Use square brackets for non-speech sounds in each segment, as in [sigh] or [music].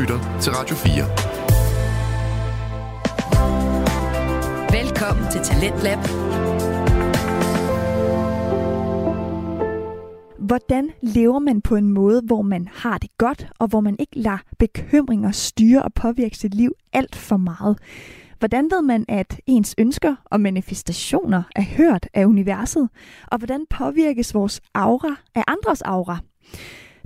lytter til Radio 4. Velkommen til Talentlab. Hvordan lever man på en måde, hvor man har det godt, og hvor man ikke lader bekymringer styre og påvirke sit liv alt for meget? Hvordan ved man, at ens ønsker og manifestationer er hørt af universet? Og hvordan påvirkes vores aura af andres aura?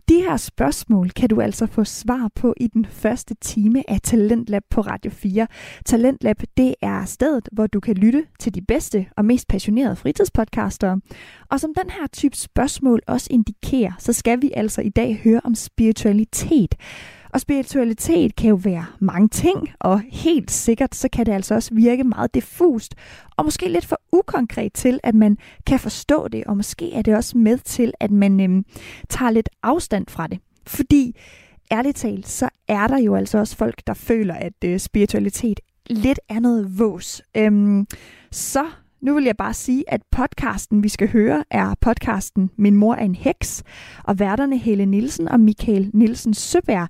De her spørgsmål kan du altså få svar på i den første time af Talentlab på Radio 4. Talentlab, det er stedet, hvor du kan lytte til de bedste og mest passionerede fritidspodcastere. Og som den her type spørgsmål også indikerer, så skal vi altså i dag høre om spiritualitet. Og spiritualitet kan jo være mange ting, og helt sikkert så kan det altså også virke meget diffust, og måske lidt for ukonkret til, at man kan forstå det, og måske er det også med til, at man øhm, tager lidt afstand fra det. Fordi ærligt talt, så er der jo altså også folk, der føler, at øh, spiritualitet lidt er noget vås. Øhm, så nu vil jeg bare sige, at podcasten, vi skal høre, er podcasten Min mor er en heks, og værterne Helle Nielsen og Michael Nielsen Søberg,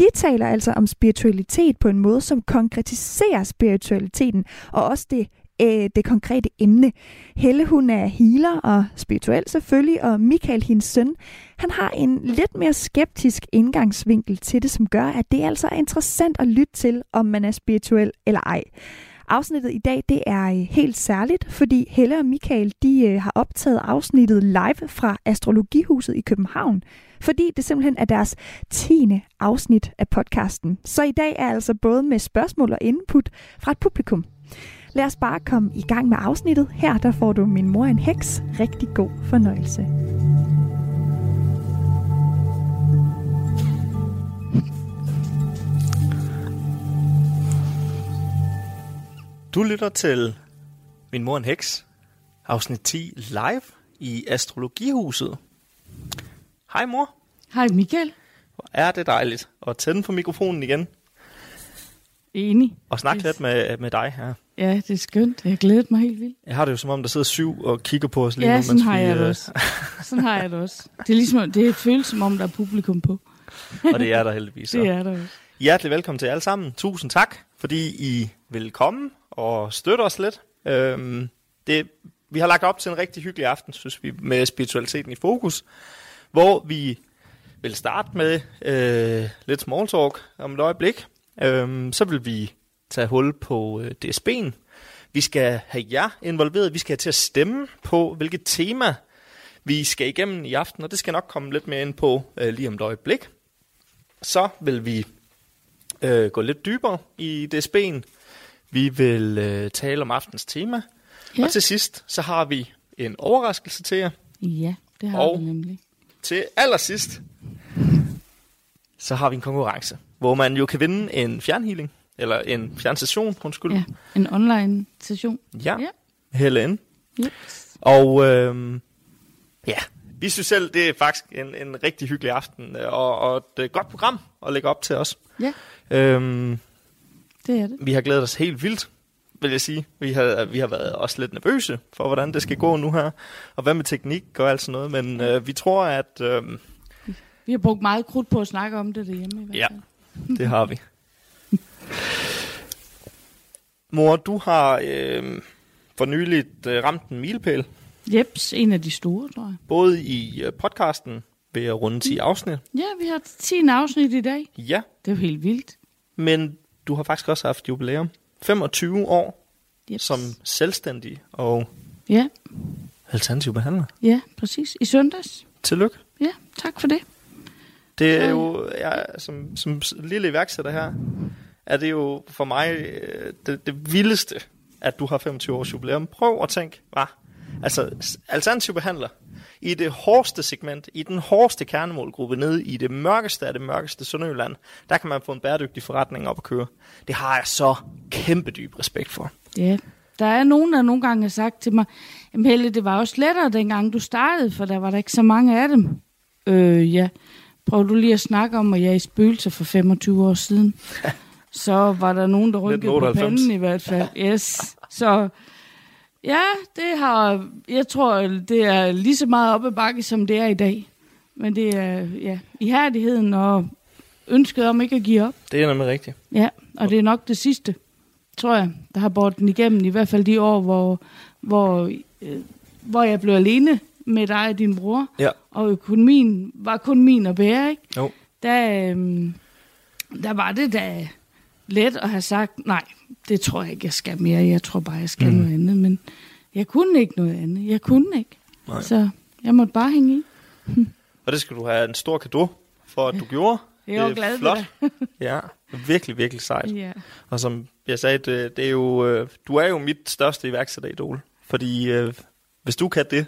de taler altså om spiritualitet på en måde, som konkretiserer spiritualiteten, og også det øh, det konkrete emne. Helle, hun er healer og spirituel selvfølgelig, og Michael, hendes søn, han har en lidt mere skeptisk indgangsvinkel til det, som gør, at det altså er interessant at lytte til, om man er spirituel eller ej. Afsnittet i dag, det er øh, helt særligt, fordi Helle og Michael, de øh, har optaget afsnittet live fra Astrologihuset i København, fordi det simpelthen er deres tiende afsnit af podcasten. Så i dag er altså både med spørgsmål og input fra et publikum. Lad os bare komme i gang med afsnittet. Her der får du Min mor en heks. Rigtig god fornøjelse. Du lytter til Min mor en heks, afsnit 10 live i Astrologihuset. Hej mor. Hej Michael. Hvor er det dejligt at tænde på mikrofonen igen. Enig. Og snakke lidt med, med dig her. Ja, det er skønt. Jeg glæder mig helt vildt. Jeg har det jo som om, der sidder syv og kigger på os lige ja, nu. sådan har vi, jeg det øh, også. Sådan har jeg det også. Det er ligesom, det føles som om, der er publikum på. og det er der heldigvis. [laughs] Så. Det er der også. Hjertelig velkommen til alle sammen. Tusind tak, fordi I vil komme og støtte os lidt. Øhm, det, vi har lagt op til en rigtig hyggelig aften, synes vi, med spiritualiteten i fokus, hvor vi vil starte med øh, lidt small talk om et øjeblik. Øhm, så vil vi tage hul på øh, DSB'en. Vi skal have jer involveret. Vi skal have til at stemme på, hvilket tema vi skal igennem i aften, og det skal nok komme lidt mere ind på øh, lige om et øjeblik. Så vil vi øh, gå lidt dybere i DSB'en. Vi vil øh, tale om aftens tema. Ja. Og til sidst, så har vi en overraskelse til jer. Ja, det har Og- vi nemlig. Til allersidst, så har vi en konkurrence, hvor man jo kan vinde en fjernhealing, eller en fjernstation, undskyld. Ja, en online session. ja. Ja. Helle ind. Yes. Og øh, ja, vi synes selv, det er faktisk en, en rigtig hyggelig aften, øh, og, og et godt program at lægge op til os. Ja, Øhm, det er det. vi har glædet os helt vildt, vil jeg sige. Vi har, vi har været også lidt nervøse for, hvordan det skal gå nu her, og hvad med teknik og alt sådan noget, men øh, vi tror, at øh, Vi har brugt meget krudt på at snakke om det derhjemme. I hvert Ja. fald. det har vi. Mor, du har øh, for nyligt øh, ramt en milepæl, Jeps, en af de store, tror jeg. både i øh, podcasten ved at runde 10 afsnit. Ja, vi har 10 afsnit i dag. Ja, Det er jo helt vildt. men du har faktisk også haft jubilæum. 25 år Jeps. som selvstændig og Ja, alternativ behandler. ja, præcis. I søndags. Tillykke. Ja, tak for det. Det er jo, jeg, som, som lille iværksætter her, er det jo for mig øh, det, det vildeste, at du har 25 års jubilæum. Prøv at tænke, hvad? Altså, alternativ behandler i det hårdeste segment, i den hårdeste kernemålgruppe, nede i det mørkeste af det mørkeste Sønderjylland, der kan man få en bæredygtig forretning op at køre. Det har jeg så kæmpe dyb respekt for. Ja, der er nogen, der nogle gange har sagt til mig, jamen Helle, det var også lettere dengang du startede, for der var der ikke så mange af dem. Øh, ja. Prøv du lige at snakke om, at jeg er i spøgelser for 25 år siden. [laughs] Så var der nogen, der rynkede på 1998. panden i hvert fald. Yes. Så ja, det har, jeg tror, det er lige så meget op ad bakke, som det er i dag. Men det er ja, ihærdigheden og ønsket om ikke at give op. Det er nemlig rigtigt. Ja, og det er nok det sidste, tror jeg, der har båret den igennem, i hvert fald de år, hvor, hvor, øh, hvor jeg blev alene med dig og din bror, Ja. og økonomien var kun min at bære, ikke? Jo. Der, øhm, der var det da let at have sagt, nej, det tror jeg ikke, jeg skal mere. Jeg tror bare, jeg skal Mm. noget andet. Men jeg kunne ikke noget andet. Jeg kunne ikke. Nej. Så jeg måtte bare hænge i. [laughs] Og det skal du have en stor gave for, at du gjorde. Jeg er glad flot. [laughs] Ja, virkelig, virkelig sejt. Ja. Og som jeg sagde, det, det er jo, øh, du er jo mit største iværksætteridol. Fordi øh, hvis du kan det,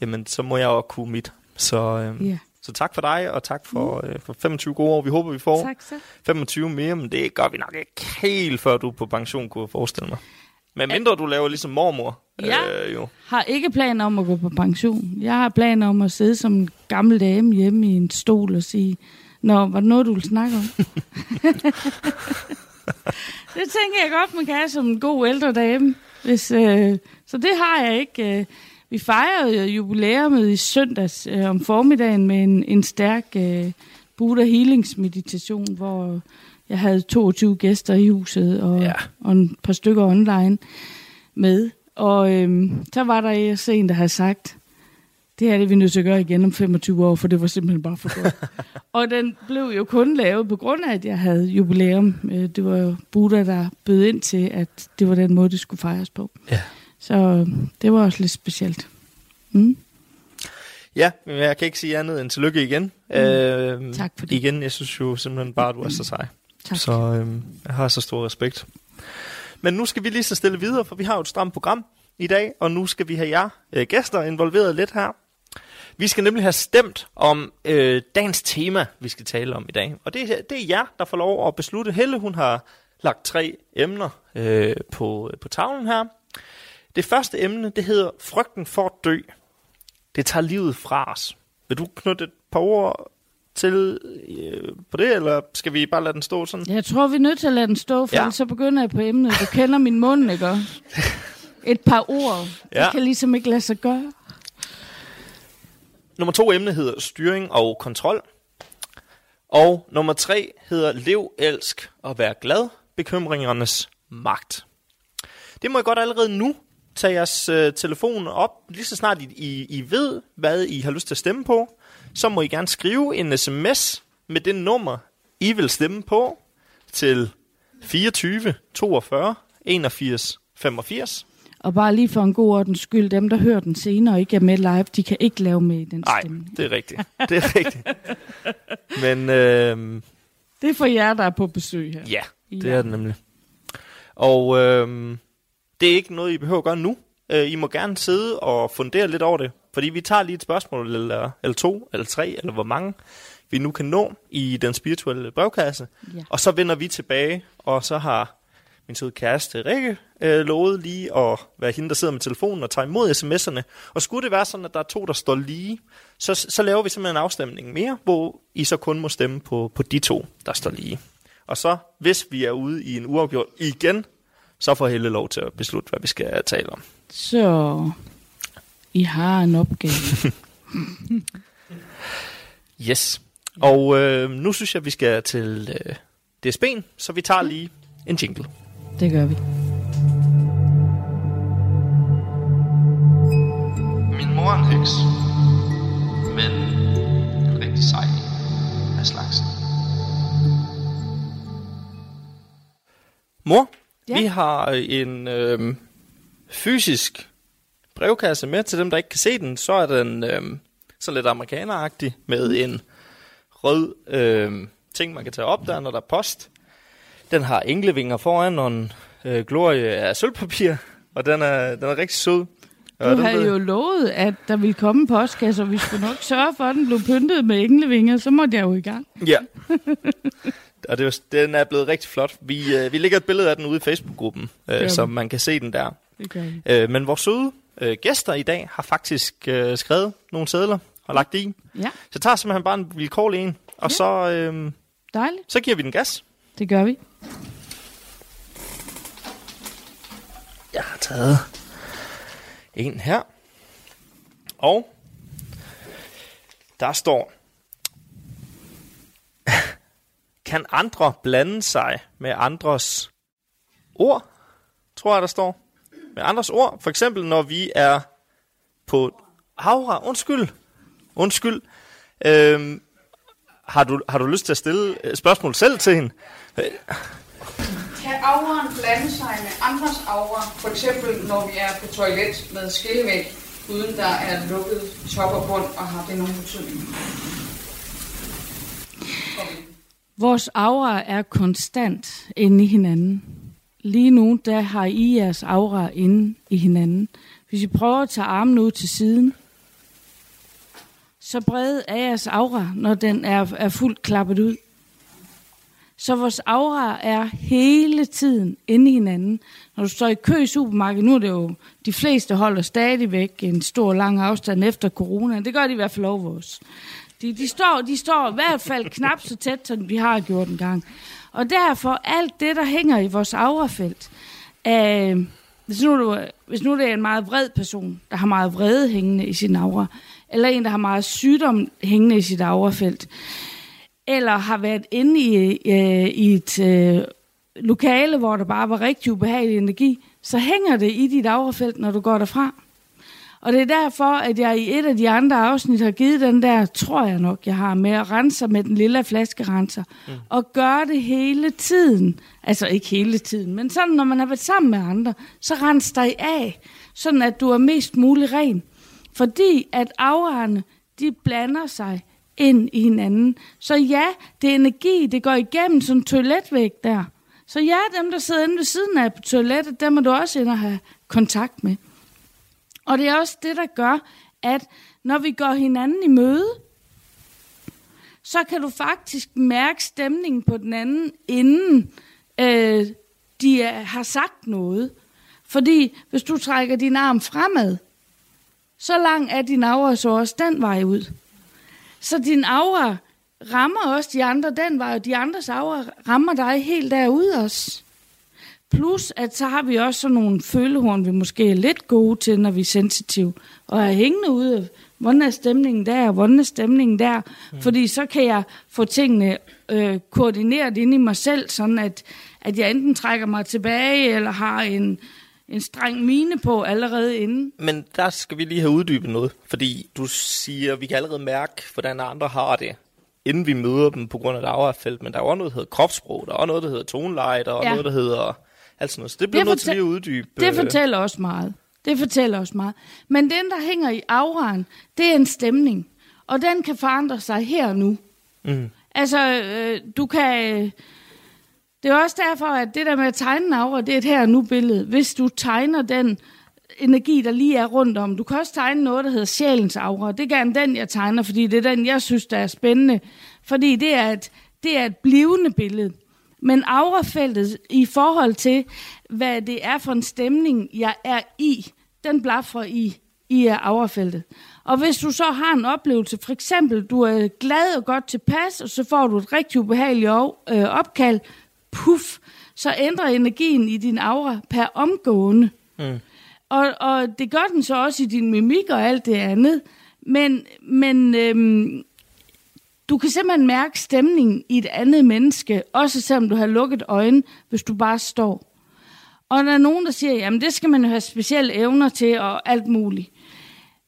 jamen så må jeg også kunne mit. Så, øh, ja. Så tak for dig, og tak for, øh, for 25 gode år. Vi håber, vi får Tak så. 25 mere, men det gør vi nok ikke helt, før du er på pension, kunne jeg forestille mig. Men mindre du laver ligesom mormor. Ja. Øh, jo. Har ikke planer om at gå på pension. Jeg har planer om at sidde som en gammel dame hjemme i en stol og sige, Nå, var det noget, du ville snakke om? [laughs] det tænker jeg godt, man kan have som en god ældre dame. Hvis, øh, så det har jeg ikke. Øh. Vi fejrede jubilæumet i søndags øh, om formiddagen med en, en stærk øh, Buddha Healings meditation, hvor jeg havde 22 gæster i huset og, Ja. og en par stykker online med. Og øhm, så var der også en, der havde sagt, det her det er vi nødt til at gøre igen om 25 år, for det var simpelthen bare for godt. [laughs] og den blev jo kun lavet på grund af, at jeg havde jubilæum. Øh, Det var jo Buddha, der bød ind til, at det var den måde, det skulle fejres på. Ja. Så øh, det var også lidt specielt. Mm. Ja, men jeg kan ikke sige andet end tillykke igen. Mm. Øh, Tak for det. Igen, jeg synes jo simpelthen bare, at du er så sej. Tak. Så øh, jeg har så stor respekt. Men nu skal vi lige så stille videre, for vi har jo et stramt program i dag, og nu skal vi have jer øh, gæster involveret lidt her. Vi skal nemlig have stemt om øh, dagens tema, vi skal tale om i dag. Og det, er- det er jer, der får lov at beslutte. Helle, hun har lagt tre emner øh, på, på tavlen her. Det første emne, det hedder Frygten for at dø. Det tager livet fra os. Vil du knytte et par ord til øh, på det, eller skal vi bare lade den stå sådan? Jeg tror, vi er nødt til at lade den stå, for Ja. så begynder jeg på emnet. Du kender min mund, ikke? [laughs] Et par ord. Ja. Det kan ligesom ikke lade sig gøre. Nummer to emne hedder styring og kontrol. Og nummer tre hedder lev, elsk og vær glad. Bekymringernes magt. Det må I godt allerede nu tage jeres øh, telefon op. Lige så snart I, I, I ved, hvad I har lyst til at stemme på, så må I gerne skrive en sms med det nummer, I vil stemme på til 24 42 81 85. Og bare lige for en god ordens skyld, dem der hører den senere og ikke er med live, de kan ikke lave med i den Nej, stemme. det er rigtigt. Det er rigtigt. [laughs] Men øh, Det er for jer, der er på besøg her. Ja, det Ja. er det nemlig. Og øhm, det er ikke noget, I behøver at gøre nu. Øh, I må gerne sidde og fundere lidt over det, fordi vi tager lige et spørgsmål, eller, eller to, eller tre, eller hvor mange vi nu kan nå i den spirituelle brevkasse. Ja. Og så vender vi tilbage, og så har min søde kæreste Rikke øh, lovet lige at være hende, der sidder med telefonen og tager imod sms'erne. Og skulle det være sådan, at der er to, der står lige, så, så laver vi simpelthen en afstemning mere, hvor I så kun må stemme på, på de to, der står lige. Og så, hvis vi er ude i en uafgjort igen, så får Helle lov til at beslutte, hvad vi skal tale om. Så I har en opgave. [laughs] Yes. Og øh, nu synes jeg, vi skal til øh, DSB'en, så vi tager lige en jingle. Det gør vi. Min mor er en heks, men en rigtig sej af slagsen. Mor, ja. Vi har en øh, fysisk brevkasse med til dem, der ikke kan se den. Så er den øh, så lidt amerikaneragtig med en rød øh, ting, man kan tage op der, når der er post. Den har englevinger foran og en øh, glorie af sølvpapir, og den er, den er rigtig sød. Du havde ved- jo lovet, at der ville komme postkasse, og vi skulle nok sørge for, at den blev pyntet med englevinger, så måtte jeg jo i gang. Ja. [laughs] Og det jo- den er blevet rigtig flot. Vi, øh, vi lægger et billede af den ude i Facebook-gruppen, øh, så man kan se den der. Vi. Øh, men vores søde øh, gæster i dag har faktisk øh, skrevet nogle sædler og lagt i. Ja, Så jeg tager simpelthen bare en vilkårlig en, og Ja. så, øh, dejligt. så giver vi den gas. Det gør vi. Jeg har taget en her. Og der står... kan andre blande sig med andres ord, tror jeg, der står. Med andres ord. For eksempel, når vi er på Aura. Undskyld. Undskyld. Øhm, har, du, har du lyst til at stille øh, spørgsmål selv til hende? Kan auraen blande sig med andres aura? For eksempel, når vi er på toilet med skillevæg, uden der er lukket top og bund, og har det nogen betydning? Vores aura er konstant inde i hinanden. Lige nu, der har I jeres aura inde i hinanden. Hvis I prøver at tage armen ud til siden, så bred er jeres aura, når den er, er fuldt klappet ud. Så vores aura er hele tiden inde i hinanden. Når du står i kø i supermarkedet, nu er det jo, de fleste holder stadigvæk en stor lang afstand efter corona. Det gør de i hvert fald over vores. De, de, står, de står i hvert fald knap så tæt, som vi har gjort en gang. Og derfor alt det, der hænger i vores aurafelt, øh, hvis, nu du, hvis nu det er en meget vred person, der har meget vrede hængende i sin aura, eller en, der har meget sygdom hængende i sit aurafelt, eller har været inde i, øh, i et øh, lokale, hvor der bare var rigtig ubehagelig energi, så hænger det i dit aurafelt, når du går derfra. Og det er derfor, at jeg i et af de andre afsnit har givet den der, tror jeg nok, jeg har med at rense med den lille flaskerenser. Mm. Og gøre det hele tiden. Altså ikke hele tiden, men sådan, når man har været sammen med andre, så rens dig af, sådan at du er mest mulig ren. Fordi at auraerne, de blander sig ind i hinanden. Så ja, det er energi, det går igennem sådan en toiletvæg der. Så ja, dem, der sidder inde ved siden af på toilettet, dem må du også ind og have kontakt med. Og det er også det, der gør, at når vi går hinanden i møde, så kan du faktisk mærke stemningen på den anden, inden øh, de er, har sagt noget. Fordi hvis du trækker din arm fremad, så lang er din aura så også den vej ud. Så din aura rammer også de andre den vej, og de andres aura rammer dig helt derude også. Plus, at så har vi også sådan nogle følehorn, vi måske er lidt gode til, når vi er sensitive. Og er hængende ude, hvordan er stemningen der, hvordan er stemningen der. Mm. Fordi så kan jeg få tingene øh, koordineret ind i mig selv, sådan at, at jeg enten trækker mig tilbage, eller har en, en streng mine på allerede inden. Men der skal vi lige have uddybet noget, fordi du siger, at vi kan allerede mærke, hvordan andre har det, inden vi møder dem på grund af dagerfelt, men der er også noget, der hedder kropssprog, der er også noget, der hedder toneleje, der er ja. noget, der hedder alt sådan noget. Så det bliver det nødt til lige at uddybe. Det øh. fortæller også meget. Det fortæller også meget. Men den, der hænger i auraen, det er en stemning. Og den kan forandre sig her og nu. Mm. Altså, øh, du kan... Det er også derfor, at det der med at tegne en aura, det er et her og nu billede. Hvis du tegner den energi, der lige er rundt om. Du kan også tegne noget, der hedder sjælens aura. Det er gerne den, jeg tegner, fordi det er den, jeg synes, der er spændende. Fordi det er et, det er et blivende billede. Men aurafeltet i forhold til, hvad det er for en stemning, jeg er i, den blaffer i, i aurafeltet. Og hvis du så har en oplevelse, for eksempel, du er glad og godt tilpas, og så får du et rigtig ubehageligt øh, opkald, puff, så ændrer energien i din aura per omgående. Mm. Og, og det gør den så også i din mimik og alt det andet. Men, men øhm, du kan simpelthen mærke stemningen i et andet menneske, også selvom du har lukket øjnene, hvis du bare står. Og der er nogen, der siger, jamen det skal man jo have specielle evner til og alt muligt.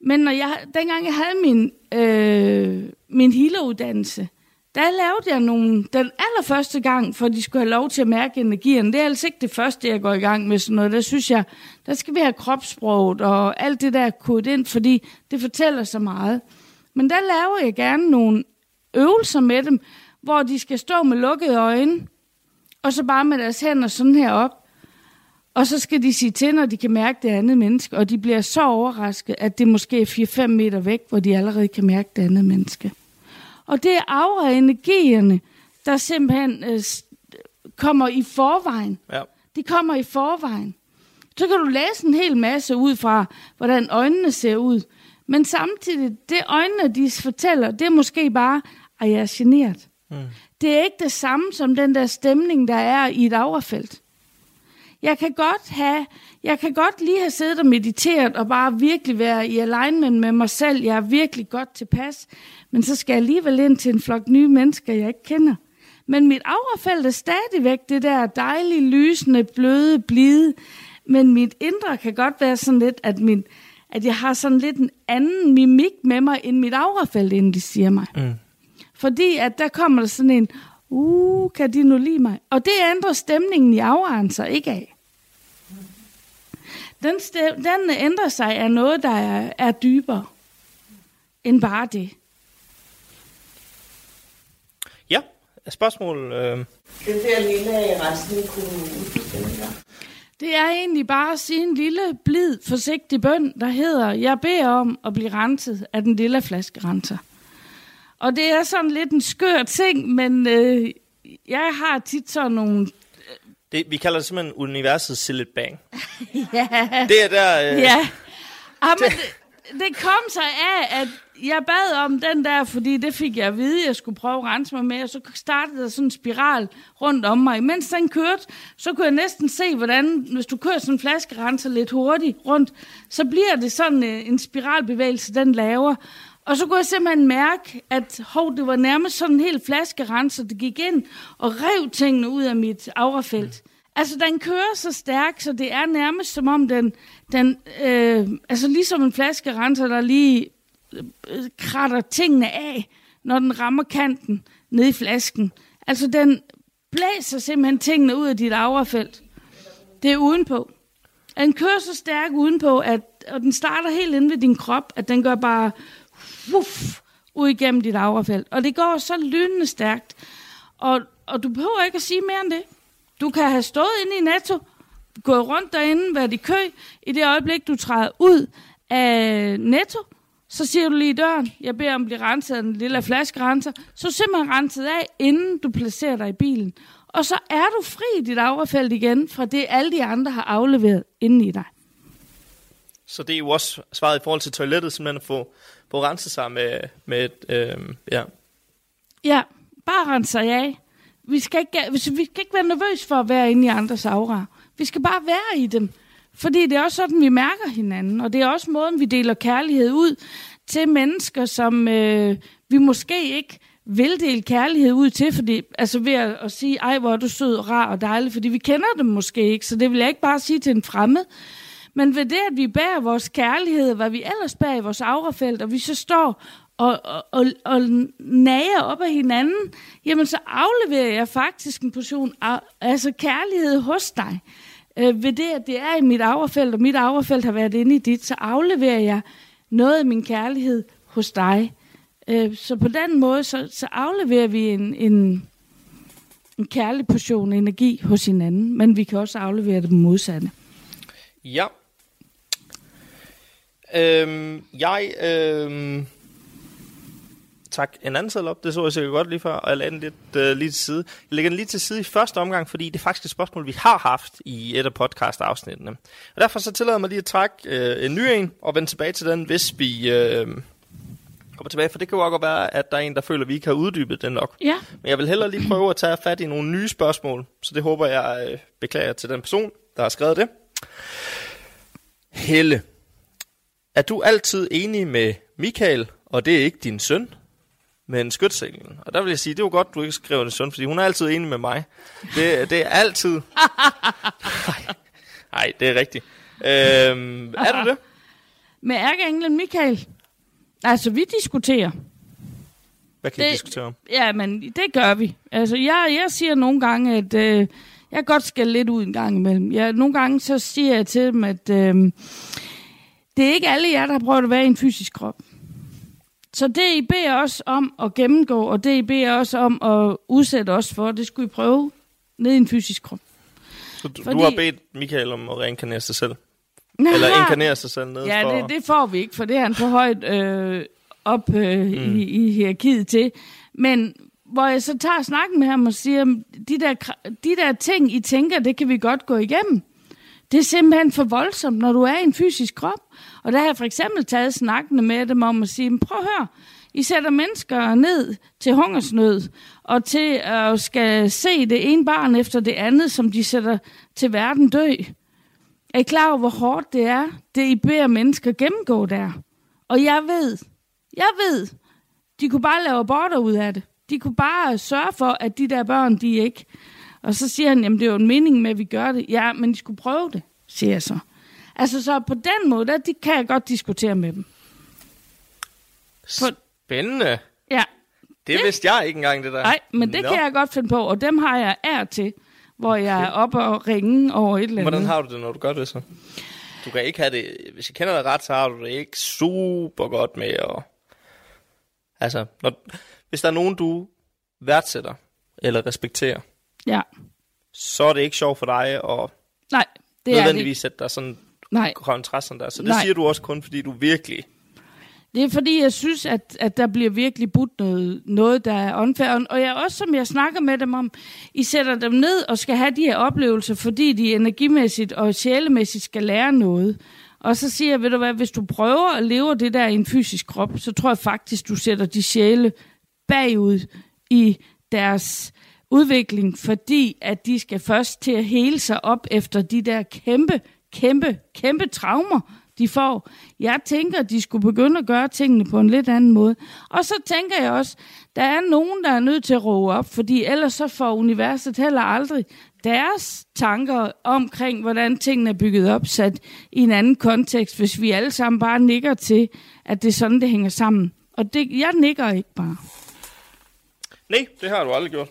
Men når jeg, dengang jeg havde min, øh, min healeruddannelse, der lavede jeg nogle, den allerførste gang, for de skulle have lov til at mærke energien. Det er altså ikke det første, jeg går i gang med sådan noget. Der synes jeg, der skal vi have kropssproget og alt det der kodet ind, fordi det fortæller så meget. Men der laver jeg gerne nogle øvelser med dem, hvor de skal stå med lukkede øjne, og så bare med deres hænder sådan her op. Og så skal de sige til, når de kan mærke det andet menneske, og de bliver så overrasket, at det måske er 4-5 meter væk, hvor de allerede kan mærke det andet menneske. Og det er aura-energierne, der simpelthen øh, kommer i forvejen. Ja. De kommer i forvejen. Så kan du læse en hel masse ud fra, hvordan øjnene ser ud. Men samtidig, det øjnene, de fortæller, det er måske bare, at jeg er generet. Mm. Det er ikke det samme som den der stemning, der er i et aurafelt. Jeg kan godt have, jeg kan godt lige have siddet og mediteret og bare virkelig være i alignment med mig selv. Jeg er virkelig godt tilpas. Men så skal jeg alligevel ind til en flok nye mennesker, jeg ikke kender. Men mit aurafelt er stadigvæk det der dejlige, lysende, bløde, blide. Men mit indre kan godt være sådan lidt, at, min, at jeg har sådan lidt en anden mimik med mig, end mit aurafelt, inden de siger mig. Mm. Fordi at der kommer der sådan en, uh, kan de nu lide mig? Og det ændrer stemningen i auraen så ikke af. Den, stem, den ændrer sig af noget, der er, er dybere end bare det. Ja, spørgsmål. Øh, Den der lille af resten kunne Det er egentlig bare at sige en lille, blid, forsigtig bøn, der hedder, jeg beder om at blive renset af den lille flaskerenser. Og det er sådan lidt en skør ting, men øh, jeg har tit sådan nogle... det, vi kalder det simpelthen universets Sillet Bang. [laughs] Ja, Det er der... Øh, ja. Ah, men det, det kom sig af, at jeg bad om den der, fordi det fik jeg at vide, jeg skulle prøve at rense mig med, og så startede der sådan en spiral rundt om mig. Mens den kørte, så kunne jeg næsten se, hvordan, hvis du kører sådan en flaskerenser lidt hurtigt rundt, så bliver det sådan øh, en spiralbevægelse, den laver. Og så kunne jeg simpelthen mærke, at hov, det var nærmest sådan en helt flaskerenser, der gik ind og rev tingene ud af mit aurafelt. Altså, den kører så stærkt, så det er nærmest som om den, den øh, altså ligesom en flaskerenser, der lige øh, kratter tingene af, når den rammer kanten nede i flasken. Altså, den blæser simpelthen tingene ud af dit aurafelt. Det er udenpå. Den kører så stærk udenpå, at, og den starter helt inde ved din krop, at den gør bare wuff, ud igennem dit aurafelt. Og det går så lynende stærkt. Og, og du behøver ikke at sige mere end det. Du kan have stået inde i Netto, gået rundt derinde, været i kø. I det øjeblik, du træder ud af Netto, så siger du lige i døren, jeg beder om at blive renset af en lille flaskerenser. Så er du simpelthen renset af, inden du placerer dig i bilen. Og så er du fri i dit aurafelt igen, fra det alle de andre har afleveret inde i dig. Så det er jo også svaret i forhold til toilettet, simpelthen at få, få renset sig med, med øh, ja. Ja, bare rense sig af. Vi skal, ikke, vi skal ikke være nervøs for at være inde i andres aura. Vi skal bare være i dem. Fordi det er også sådan, vi mærker hinanden. Og det er også måden, vi deler kærlighed ud til mennesker, som øh, vi måske ikke vil dele kærlighed ud til, fordi, altså ved at, at sige, ej, hvor er du sød og rar og dejlig, fordi vi kender dem måske ikke, så det vil jeg ikke bare sige til en fremmed. Men ved det, at vi bærer vores kærlighed, hvad vi ellers bærer i vores aurafelt, og vi så står og, og, og, og nager op af hinanden, jamen så afleverer jeg faktisk en portion af, altså kærlighed hos dig. Øh, ved det, at det er i mit aurafelt, og mit aurafelt har været inde i dit, så afleverer jeg noget af min kærlighed hos dig. Øh, så på den måde, så, så afleverer vi en, en, en kærlig portion energi hos hinanden, men vi kan også aflevere det modsatte. Ja. Øhm, jeg, øhm, tak en anden seddel op, det så jeg sikkert godt lige før, og jeg lagde den lidt øh, lige til side. Jeg lægger den lige til side i første omgang, fordi det er faktisk et spørgsmål, vi har haft i et af podcast-afsnittene. Og derfor så tillader jeg mig lige at trække øh, en ny en, og vende tilbage til den, hvis vi øh, kommer tilbage, for det kan jo også godt være, at der er en, der føler, at vi ikke har uddybet den nok. Ja, Men jeg vil hellere lige prøve at tage fat i nogle nye spørgsmål, så det håber jeg øh, beklager til den person, der har skrevet det. Helle, er du altid enig med Michael, og det er ikke din søn, men skytsenglen? Og der vil jeg sige, det var godt, du ikke skrev det søn, fordi hun er altid enig med mig. Det, det er altid... [laughs] Nej, det er rigtigt. Øhm, er du det? med ærkeenglen Michael. Altså, vi diskuterer. Hvad kan vi Det- diskutere om? Ja, men det gør vi. Altså, jeg, jeg siger nogle gange, at øh, jeg godt skal lidt ud en gang imellem. Jeg, nogle gange så siger jeg til dem, at øh, det er ikke alle jer, der har prøvet at være i en fysisk krop. Så det, I beder os om at gennemgå, og det, I beder os om at udsætte os for, det skulle I prøve ned i en fysisk krop. Så du, Fordi- du har bedt Michael om at reinkarnere sig selv? Eller inkarnere sig selv ned Ja, for... det, det får vi ikke, for det er han for højt øh, op øh, mm. i, i hierarkiet til. Men hvor jeg så tager snakken med ham og siger, de der, de der ting, I tænker, det kan vi godt gå igennem. Det er simpelthen for voldsomt, når du er i en fysisk krop. Og der har jeg for eksempel taget snakkende med dem om at sige, prøv at høre, I sætter mennesker ned til hungersnød, og til at skal se det ene barn efter det andet, som de sætter til verden dø. Er I klar over, hvor hårdt det er, det I beder mennesker gennemgå der? Og jeg ved, jeg ved, de kunne bare lave aborter ud af det. De kunne bare sørge for, at de der børn, de ikke... Og så siger han, jamen det er jo en mening med, at vi gør det. Ja, men de skulle prøve det, siger jeg så. Altså, så på den måde, der de kan jeg godt diskutere med dem. For- Spændende. Ja, Det vidste jeg ikke engang, det der. nej, men det Nå. kan jeg godt finde på, og dem har jeg ær til, hvor jeg er oppe og ringe over et eller andet. Hvordan har du det, når du gør det så? Du kan ikke have det... Hvis jeg kender dig ret, så har du det ikke super godt med at... Altså, når, hvis der er nogen, du værdsætter eller respekterer, Ja, så er det ikke sjovt for dig at nej, det nødvendigvis sætte dig sådan Nej, kontrasten der. Så det Nej. siger du også kun, fordi du virkelig... Det er fordi, jeg synes, at, at der bliver virkelig budt noget, noget der er unfair. Og jeg også, som jeg snakker med dem om, I sætter dem ned og skal have de her oplevelser, fordi de energimæssigt og sjælemæssigt skal lære noget. Og så siger jeg, ved du hvad, hvis du prøver at leve det der i en fysisk krop, så tror jeg faktisk, du sætter de sjæle bagud i deres udvikling, fordi at de skal først til at hele sig op efter de der kæmpe, kæmpe, kæmpe traumer, de får. Jeg tænker, at de skulle begynde at gøre tingene på en lidt anden måde. Og så tænker jeg også, der er nogen, der er nødt til at roe op, fordi ellers så får universet heller aldrig deres tanker omkring, hvordan tingene er bygget op, sat i en anden kontekst, hvis vi alle sammen bare nikker til, at det er sådan, det hænger sammen. Og det, jeg nikker ikke bare. Nej, det har du aldrig gjort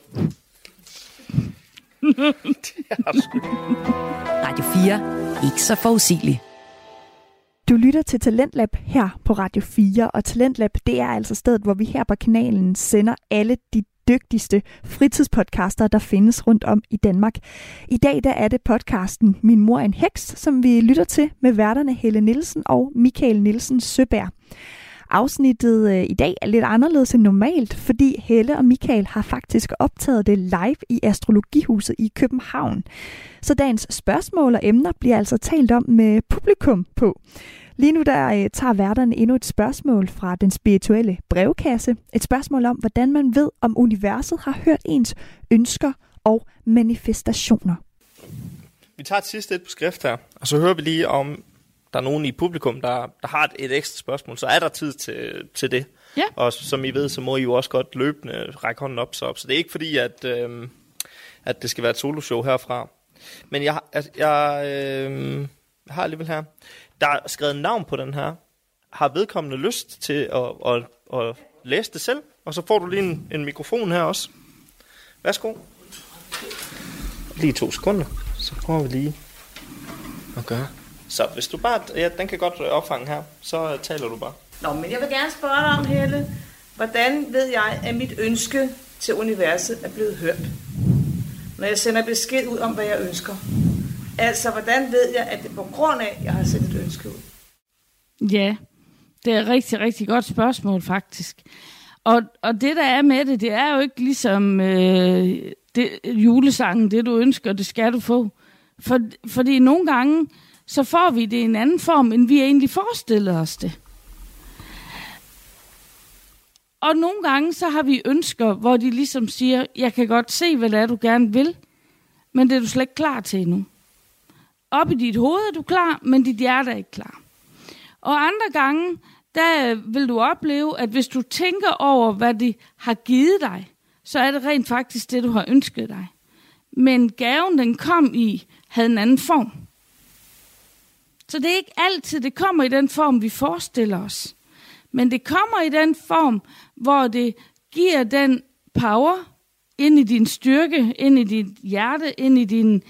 det er sgu. Radio 4. Ikke så forudsigelig. Du lytter til Talentlab her på Radio 4, og Talentlab det er altså stedet, hvor vi her på kanalen sender alle de dygtigste fritidspodcaster, der findes rundt om i Danmark. I dag der er det podcasten Min mor er en heks, som vi lytter til med værterne Helle Nielsen og Michael Nielsen Søberg. Afsnittet øh, i dag er lidt anderledes end normalt, fordi Helle og Michael har faktisk optaget det live i Astrologihuset i København. Så dagens spørgsmål og emner bliver altså talt om med publikum på. Lige nu der øh, tager værterne endnu et spørgsmål fra den spirituelle brevkasse. Et spørgsmål om, hvordan man ved, om universet har hørt ens ønsker og manifestationer. Vi tager et sidste et på skrift her, og så hører vi lige om, der er nogen i publikum, der, der har et, et ekstra spørgsmål. Så er der tid til, til det. Ja. Og som I ved, så må I jo også godt løbende række hånden op. Så, op. så det er ikke fordi, at, øh, at det skal være et soloshow herfra. Men jeg, altså, jeg, øh, har alligevel her. Der er skrevet navn på den her. Har vedkommende lyst til at, at, at læse det selv? Og så får du lige en, en mikrofon her også. Værsgo. Lige to sekunder. Så prøver vi lige at gøre. Så hvis du bare... Ja, den kan godt opfange her. Så taler du bare. Nå, men jeg vil gerne spørge dig om, Helle. Hvordan ved jeg, at mit ønske til universet er blevet hørt? Når jeg sender besked ud om, hvad jeg ønsker. Altså, hvordan ved jeg, at det er på grund af, at jeg har sendt et ønske ud? Ja, det er et rigtig, rigtig godt spørgsmål faktisk. Og, og det, der er med det, det er jo ikke ligesom øh, det, julesangen, det du ønsker, det skal du få. For, fordi nogle gange, så får vi det i en anden form, end vi egentlig forestillede os det. Og nogle gange, så har vi ønsker, hvor de ligesom siger, jeg kan godt se, hvad det er, du gerne vil, men det er du slet ikke klar til endnu. Op i dit hoved er du klar, men dit hjerte er ikke klar. Og andre gange, der øh, vil du opleve, at hvis du tænker over, hvad de har givet dig, så er det rent faktisk det, du har ønsket dig. Men gaven, den kom i, havde en anden form. Så det er ikke altid, det kommer i den form, vi forestiller os. Men det kommer i den form, hvor det giver den power ind i din styrke, ind i dit hjerte, ind i din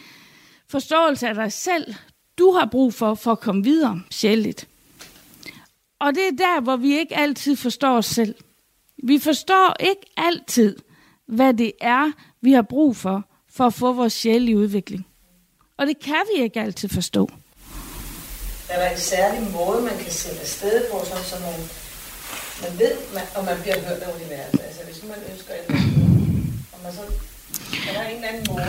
forståelse af dig selv, du har brug for, for at komme videre sjældent. Og det er der, hvor vi ikke altid forstår os selv. Vi forstår ikke altid, hvad det er, vi har brug for, for at få vores sjæl i udvikling. Og det kan vi ikke altid forstå. Er der en særlig måde, man kan sende afsted på, sådan, så man, man ved, man, om man bliver hørt af universet? Altså, hvis man ønsker et og man så, er der en eller anden måde?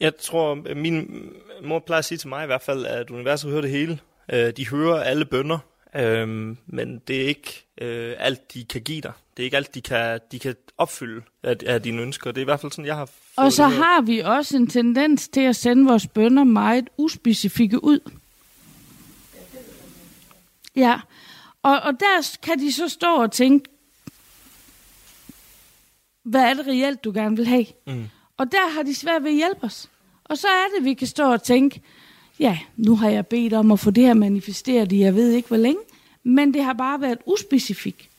Jeg tror, min mor plejer at sige til mig i hvert fald, at universet hører det hele. Øh, De hører alle bønder, øh, men det er ikke øh, alt, de kan give dig. Det er ikke alt, de kan, de kan opfylde af, af dine ønsker. Det er i hvert fald sådan, jeg har fået Og så har vi også en tendens til at sende vores bønder meget uspecifikke ud. Ja, og, og der kan de så stå og tænke, hvad er det reelt, du gerne vil have? Mm. Og der har de svært ved at hjælpe os. Og så er det, vi kan stå og tænke, ja, nu har jeg bedt om at få det her manifesteret i, jeg ved ikke hvor længe, men det har bare været uspecifik.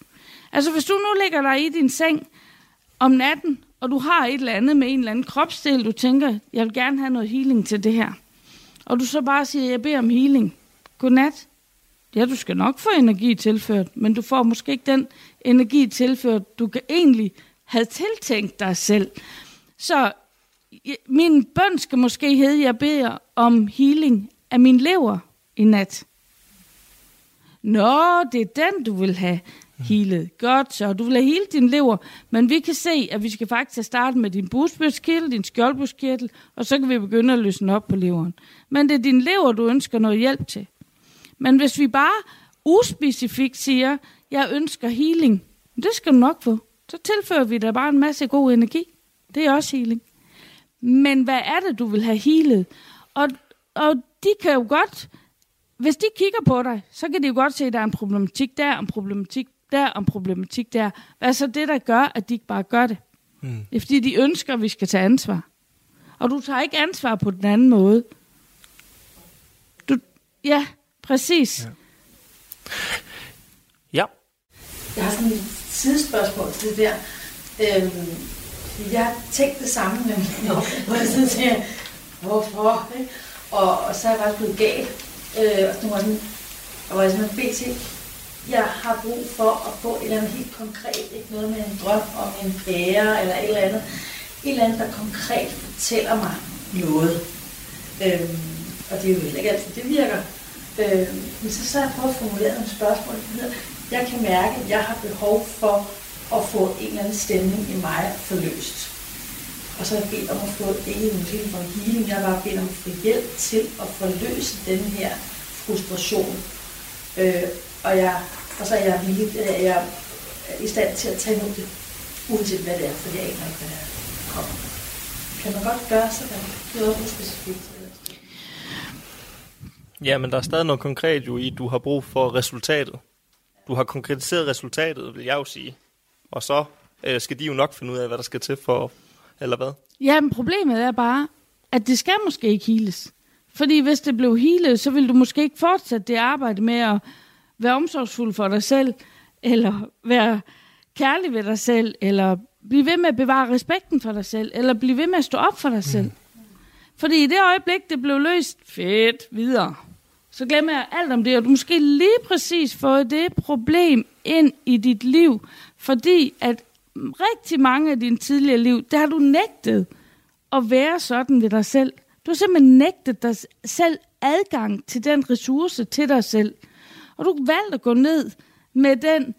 Altså hvis du nu ligger der i din seng om natten, og du har et eller andet med en eller anden kropsdel, du tænker, jeg vil gerne have noget healing til det her. Og du så bare siger, jeg beder om healing. Godnat. Ja, du skal nok få energi tilført, men du får måske ikke den energi tilført, du kan egentlig have tiltænkt dig selv. Så min bøn skal måske hedde, jeg beder om healing af min lever i nat. Nå, det er den, du vil have healet. Godt, så du vil have hele din lever, men vi kan se, at vi skal faktisk starte med din busbødskirtel, din skjoldbuskirtel, og så kan vi begynde at løsne op på leveren. Men det er din lever, du ønsker noget hjælp til. Men hvis vi bare uspecifikt siger, jeg ønsker healing, det skal du nok få. Så tilfører vi dig bare en masse god energi. Det er også healing. Men hvad er det, du vil have healet? Og, og de kan jo godt, hvis de kigger på dig, så kan de jo godt se, at der er en problematik der, en problematik der, en problematik der. Hvad er så det, der gør, at de ikke bare gør det? Mm. Det er fordi, de ønsker, at vi skal tage ansvar. Og du tager ikke ansvar på den anden måde. Du, ja, præcis. Ja. ja. Jeg har sådan et sidespørgsmål til det der. Øhm, jeg har tænkt det samme, men [laughs] hvor jeg sådan siger, hvorfor? Ikke? Og, og så er jeg faktisk blevet gal. Øh, og nu var sådan, og jeg sådan, BT, jeg har brug for at få et eller andet helt konkret, ikke noget med en drøm om en bære eller et eller andet. Et eller andet, der konkret fortæller mig noget. Øhm, og det er jo ikke altid, det virker. Øh, men så, så jeg prøvet at formulere nogle spørgsmål. Jeg kan mærke, at jeg har behov for at få en eller anden stemning i mig forløst. Og så har jeg bedt om at få ikke en form for healing, jeg har bare bedt om at få hjælp til at forløse den her frustration. Øh, og, jeg, og så er jeg, villig, øh, jeg er i stand til at tage imod det, uanset hvad det er, for jeg aner ikke, hvad det er, kommer. Kan man godt gøre sådan? Det er også specifikt. Ja, men der er stadig noget konkret jo i, du har brug for resultatet. Du har konkretiseret resultatet, vil jeg jo sige. Og så øh, skal de jo nok finde ud af, hvad der skal til for, eller hvad? Ja, men problemet er bare, at det skal måske ikke heales. Fordi hvis det blev healet, så vil du måske ikke fortsætte det arbejde med at være omsorgsfuld for dig selv, eller være kærlig ved dig selv, eller blive ved med at bevare respekten for dig selv, eller blive ved med at stå op for dig selv. Mm. Fordi i det øjeblik, det blev løst, fedt, videre. Så glemmer jeg alt om det, og du måske lige præcis fået det problem ind i dit liv, fordi at rigtig mange af dine tidligere liv, der har du nægtet at være sådan ved dig selv. Du har simpelthen nægtet dig selv adgang til den ressource til dig selv. Og du valgte at gå ned med den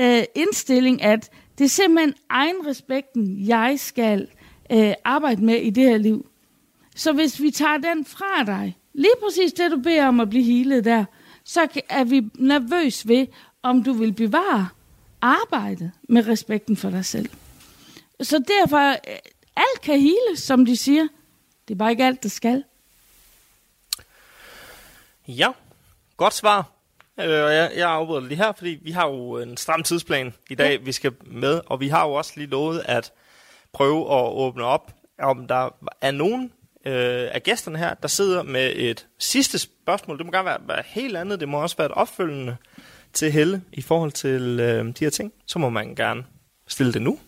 øh, indstilling, at det er simpelthen egen respekten, jeg skal øh, arbejde med i det her liv. Så hvis vi tager den fra dig, lige præcis det, du beder om at blive healet der, så er vi nervøs ved, om du vil bevare arbejdet med respekten for dig selv. Så derfor, øh, alt kan hele, som de siger. Det er bare ikke alt, der skal. Ja, godt svar. Øh, jeg, jeg afbryder lige her, fordi vi har jo en stram tidsplan i dag, ja. vi skal med, og vi har jo også lige lovet at prøve at åbne op, om der er nogen øh, af gæsterne her, der sidder med et sidste spørgsmål. Det må gerne være, være helt andet, det må også være et opfølgende til Helle i forhold til øh, de her ting, så må man gerne stille det nu.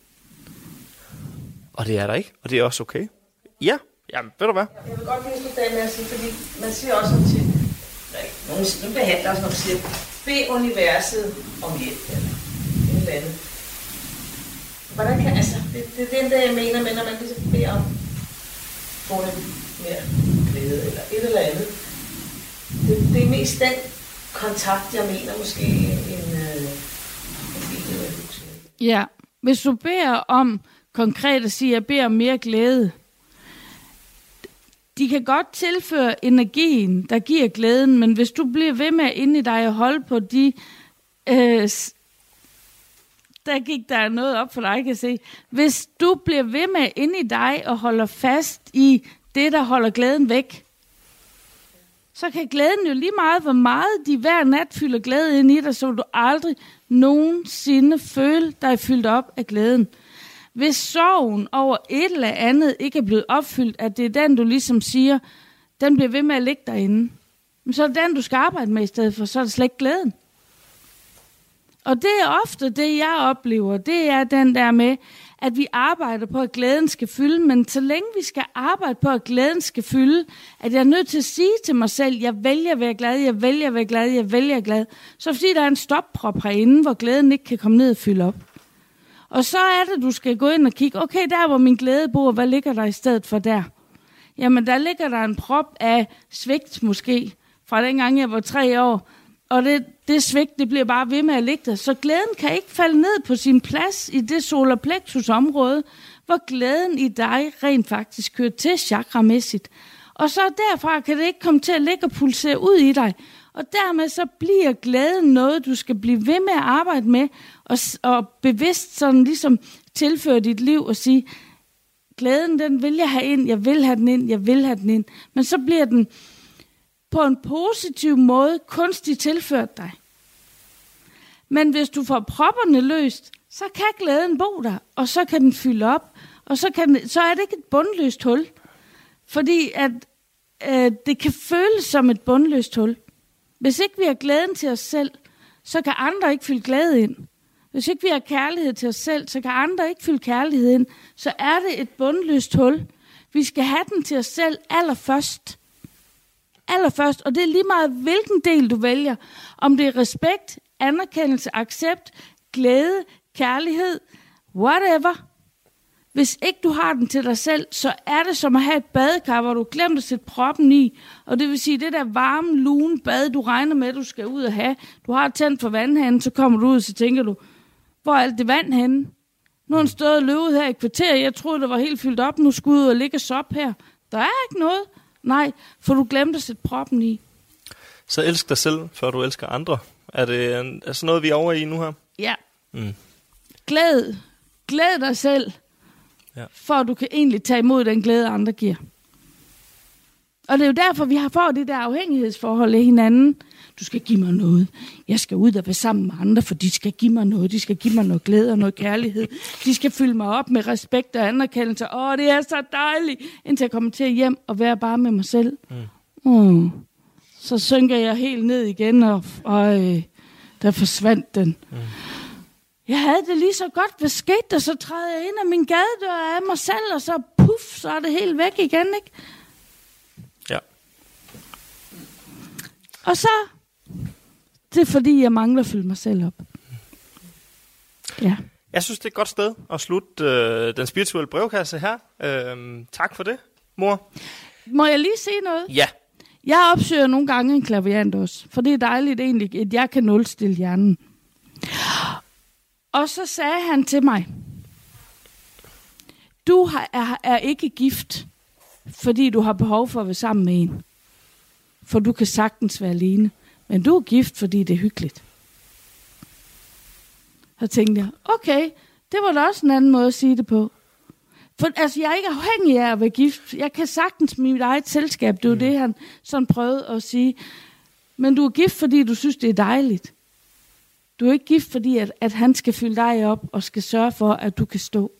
Og det er der ikke, og det er også okay. Ja, jamen, ved du hvad? Jeg vil godt lige slutte med at sige, fordi man siger også til, nogen, nu behandler os, når man siger, bed universet om hjælp, eller et eller andet. Hvordan kan, altså, det, det er den der, jeg mener med, når man ligesom beder om, får lidt mere glæde, eller et eller andet. Det, det er mest den kontakt, jeg mener måske, en, øh, en, en Ja, hvis du beder om konkret at sige, at jeg beder om mere glæde, de kan godt tilføre energien, der giver glæden, men hvis du bliver ved med inde i dig og holde på de... Øh, der gik der noget op for dig, kan se. Hvis du bliver ved med inde i dig og holder fast i det, der holder glæden væk, så kan glæden jo lige meget, hvor meget de hver nat fylder glæde ind i dig, så du aldrig nogensinde føle dig fyldt op af glæden. hvis sorgen over et eller andet ikke er blevet opfyldt, at det er den, du ligesom siger, den bliver ved med at ligge derinde, men så er det den, du skal arbejde med i stedet for, så er det slet ikke glæden. Og det er ofte det, jeg oplever, det er den der med, at vi arbejder på, at glæden skal fylde, men så længe vi skal arbejde på, at glæden skal fylde, at jeg er nødt til at sige til mig selv, jeg vælger at være glad, jeg vælger at være glad, jeg vælger at være glad, så fordi der er en stopprop herinde, hvor glæden ikke kan komme ned og fylde op. Og så er det, du skal gå ind og kigge, okay, der hvor min glæde bor, hvad ligger der i stedet for der? Jamen, der ligger der en prop af svigt måske, fra dengang jeg var tre år, og det, det svigt, det bliver bare ved med at ligge der. Så glæden kan ikke falde ned på sin plads i det solar plexus område, hvor glæden i dig rent faktisk kører til chakramæssigt. Og så derfra kan det ikke komme til at ligge og pulsere ud i dig. Og dermed så bliver glæden noget, du skal blive ved med at arbejde med, og, og bevidst sådan ligesom tilføre dit liv og sige, glæden den vil jeg have ind, jeg vil have den ind, jeg vil have den ind. Men så bliver den på en positiv måde kunstigt tilført dig. Men hvis du får propperne løst, så kan glæden bo der, og så kan den fylde op, og så, kan den, så er det ikke et bundløst hul. Fordi at øh, det kan føles som et bundløst hul. Hvis ikke vi har glæden til os selv, så kan andre ikke fylde glæde ind. Hvis ikke vi har kærlighed til os selv, så kan andre ikke fylde kærlighed ind. Så er det et bundløst hul. Vi skal have den til os selv allerførst allerførst, og det er lige meget, hvilken del du vælger. Om det er respekt, anerkendelse, accept, glæde, kærlighed, whatever. Hvis ikke du har den til dig selv, så er det som at have et badekar, hvor du glemte at sætte proppen i. Og det vil sige, det der varme, lune bad, du regner med, du skal ud og have. Du har tændt for vandhanen, så kommer du ud, så tænker du, hvor er alt det vand henne? Nu har han stået og løbet her i kvarter. Jeg troede, det var helt fyldt op. Nu skulle ud og ligge og sop her. Der er ikke noget. Nej, for du glemte at sætte proppen i. Så elsk dig selv, før du elsker andre. Er det en, er sådan noget, vi er over i nu her? Ja. Mm. Glæd. Glæd dig selv, ja. for du kan egentlig tage imod den glæde, andre giver. Og det er jo derfor, vi har fået det der afhængighedsforhold af hinanden. Du skal give mig noget. Jeg skal ud og være sammen med andre, for de skal give mig noget. De skal give mig noget glæde og noget kærlighed. De skal fylde mig op med respekt og anerkendelse. Åh, det er så dejligt, indtil jeg kommer til hjem og være bare med mig selv. Mm. Mm. Så synker jeg helt ned igen, og, og øh, der forsvandt den. Mm. Jeg havde det lige så godt. Hvad skete der? Så træder jeg ind af min gadedør af mig selv, og så puff, så er det helt væk igen, ikke? Og så det er fordi, jeg mangler at fylde mig selv op. Ja. Jeg synes, det er et godt sted at slutte øh, den spirituelle brevkasse her. Øh, tak for det, mor. Må jeg lige sige noget? Ja. Jeg opsøger nogle gange en klaviant også, for det er dejligt egentlig, at jeg kan nulstille hjernen. Og så sagde han til mig, du er, er ikke gift, fordi du har behov for at være sammen med en. For du kan sagtens være alene. Men du er gift, fordi det er hyggeligt. Så tænkte jeg, okay, det var da også en anden måde at sige det på. For altså, jeg er ikke afhængig af at være gift. Jeg kan sagtens mit eget selskab. Det var mm. det, han sådan prøvede at sige. Men du er gift, fordi du synes, det er dejligt. Du er ikke gift, fordi at, at han skal fylde dig op og skal sørge for, at du kan stå.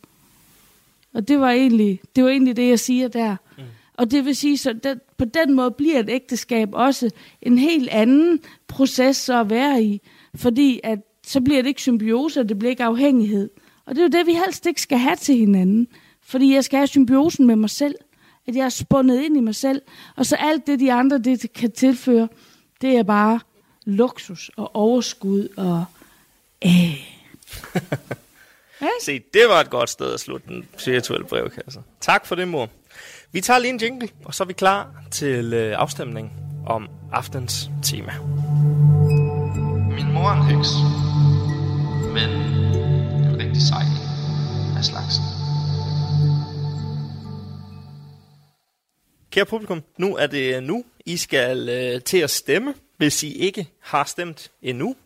Og det var egentlig det, var egentlig det jeg siger der. Mm. Og det vil sige, så det, på den måde bliver et ægteskab også en helt anden proces at være i. Fordi at så bliver det ikke symbiose, og det bliver ikke afhængighed. Og det er jo det, vi helst ikke skal have til hinanden. Fordi jeg skal have symbiosen med mig selv. At jeg er spundet ind i mig selv. Og så alt det, de andre det kan tilføre, det er bare luksus og overskud og... Øh. [laughs] Se, det var et godt sted at slutte den spirituelle brevkasse. Tak for det, mor. Vi tager lige en jingle, og så er vi klar til øh, afstemning om aftens tema. Min mor er en heks, men en rigtig sej af slagsen. Kære publikum, nu er det nu, I skal øh, til at stemme, hvis I ikke har stemt endnu.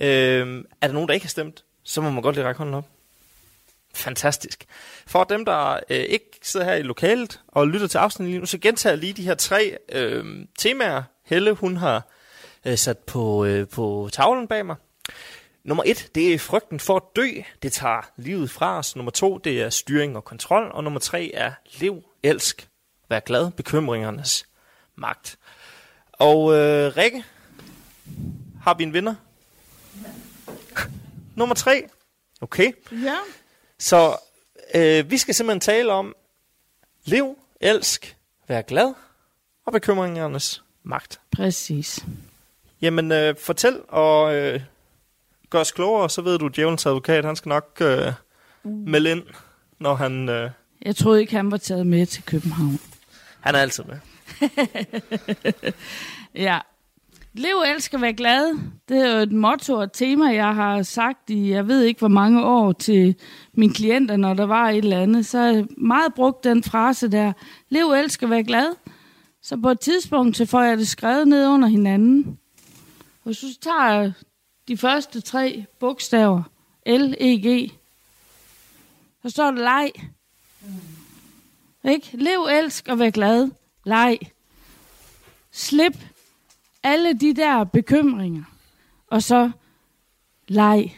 Øh, er der nogen, der ikke har stemt, så må man godt lige række hånden op. Fantastisk. For dem, der øh, ikke sidder her i lokalet og lytter til afsnittet lige nu, så gentager jeg lige de her tre øh, temaer, Helle hun har øh, sat på, øh, på tavlen bag mig. Nummer et, det er frygten for at dø. Det tager livet fra os. Nummer to, det er styring og kontrol. Og nummer tre er lev, elsk, vær glad, bekymringernes magt. Og øh, Rikke, har vi en vinder? nummer tre. Okay. Ja. Så øh, vi skal simpelthen tale om lev, elsk, vær glad og bekymringernes magt. Præcis. Jamen, øh, fortæl og øh, gør os klogere, så ved du, djævelens advokat, han skal nok øh, melde ind, når han... Øh, Jeg troede ikke, han var taget med til København. han er altid med. [laughs] Ja. Lev, elsk og vær glad. Det er jo et motto og et tema, jeg har sagt i, jeg ved ikke hvor mange år til mine klienter, når der var et eller andet. Så jeg meget brugt den frase der. Lev, elsk og vær glad. Så på et tidspunkt, så får jeg det skrevet ned under hinanden. Og så tager jeg de første tre bogstaver, L, E, G. Så står det leg. Ikke? Lev, elsk og vær glad. Leg. Slip alle de der bekymringer. Og så leg.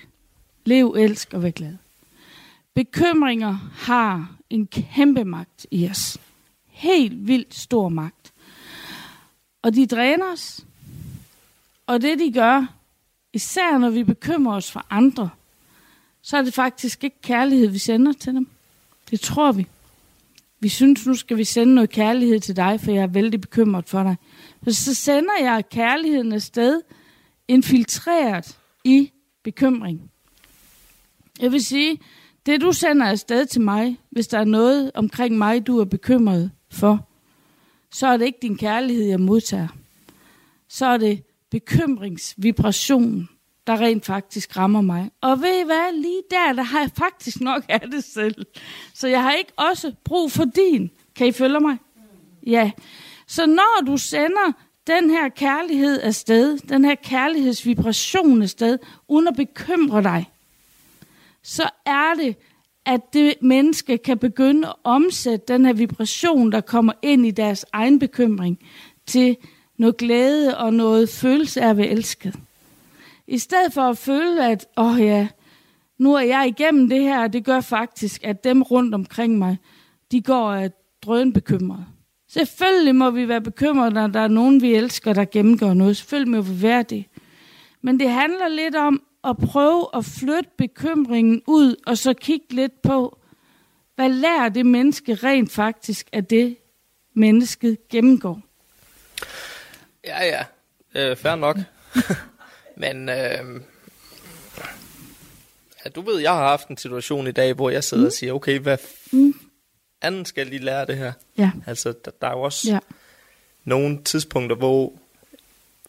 Lev, elsk og vær glad. Bekymringer har en kæmpe magt i os. Helt vildt stor magt. Og de dræner os. Og det de gør, især når vi bekymrer os for andre, så er det faktisk ikke kærlighed, vi sender til dem. Det tror vi. Vi synes, nu skal vi sende noget kærlighed til dig, for jeg er vældig bekymret for dig. Så, så sender jeg kærligheden afsted, infiltreret i bekymring. Jeg vil sige, det du sender afsted til mig, hvis der er noget omkring mig, du er bekymret for, så er det ikke din kærlighed, jeg modtager. Så er det bekymringsvibrationen, der rent faktisk rammer mig. Og ved I hvad, lige der, der har jeg faktisk nok af det selv. Så jeg har ikke også brug for din. Kan I følge mig? Ja. Så når du sender den her kærlighed afsted, den her kærlighedsvibration afsted, uden at bekymre dig, så er det, at det menneske kan begynde at omsætte den her vibration, der kommer ind i deres egen bekymring, til noget glæde og noget følelse af at være elsket. I stedet for at føle, at åh oh ja, nu er jeg igennem det her, og det gør faktisk, at dem rundt omkring mig, de går af drøn bekymret. Selvfølgelig må vi være bekymrede, når der er nogen, vi elsker, der gennemgår noget. Selvfølgelig må vi være det. Men det handler lidt om at prøve at flytte bekymringen ud, og så kigge lidt på, hvad lærer det menneske rent faktisk af det, mennesket gennemgår. Ja, ja. Øh, fair nok. [laughs] Men øh, ja, du ved, jeg har haft en situation i dag, hvor jeg sidder mm. og siger, okay, hvad Mm. anden skal lige lære det her? Ja, Altså, der, der er jo også ja, nogle tidspunkter, hvor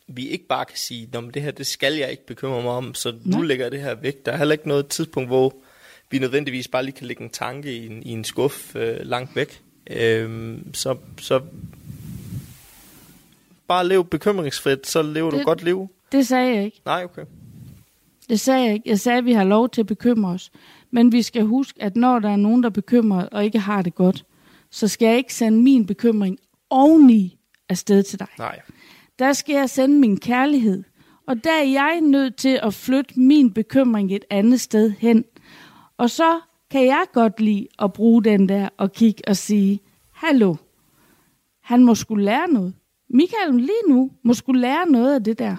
vi ikke bare kan sige, Nå, men det her, det skal jeg ikke bekymre mig om, så nu Nej. lægger jeg det her væk. Der er heller ikke noget tidspunkt, hvor vi nødvendigvis bare lige kan lægge en tanke i en, i en skuff øh, langt væk. Øhm, så, så bare lev bekymringsfrit, så lever du Det- godt liv. Det sagde jeg ikke. Nej, okay. Det sagde jeg ikke. Jeg sagde, at vi har lov til at bekymre os. Men vi skal huske, at når der er nogen, der er bekymret og ikke har det godt, så skal jeg ikke sende min bekymring oveni afsted til dig. Nej. Der skal jeg sende min kærlighed. Og der er jeg nødt til at flytte min bekymring et andet sted hen. Og så kan jeg godt lide at bruge den der og kigge og sige, hallo, han må skulle lære noget. Michael lige nu må skulle lære noget af det der.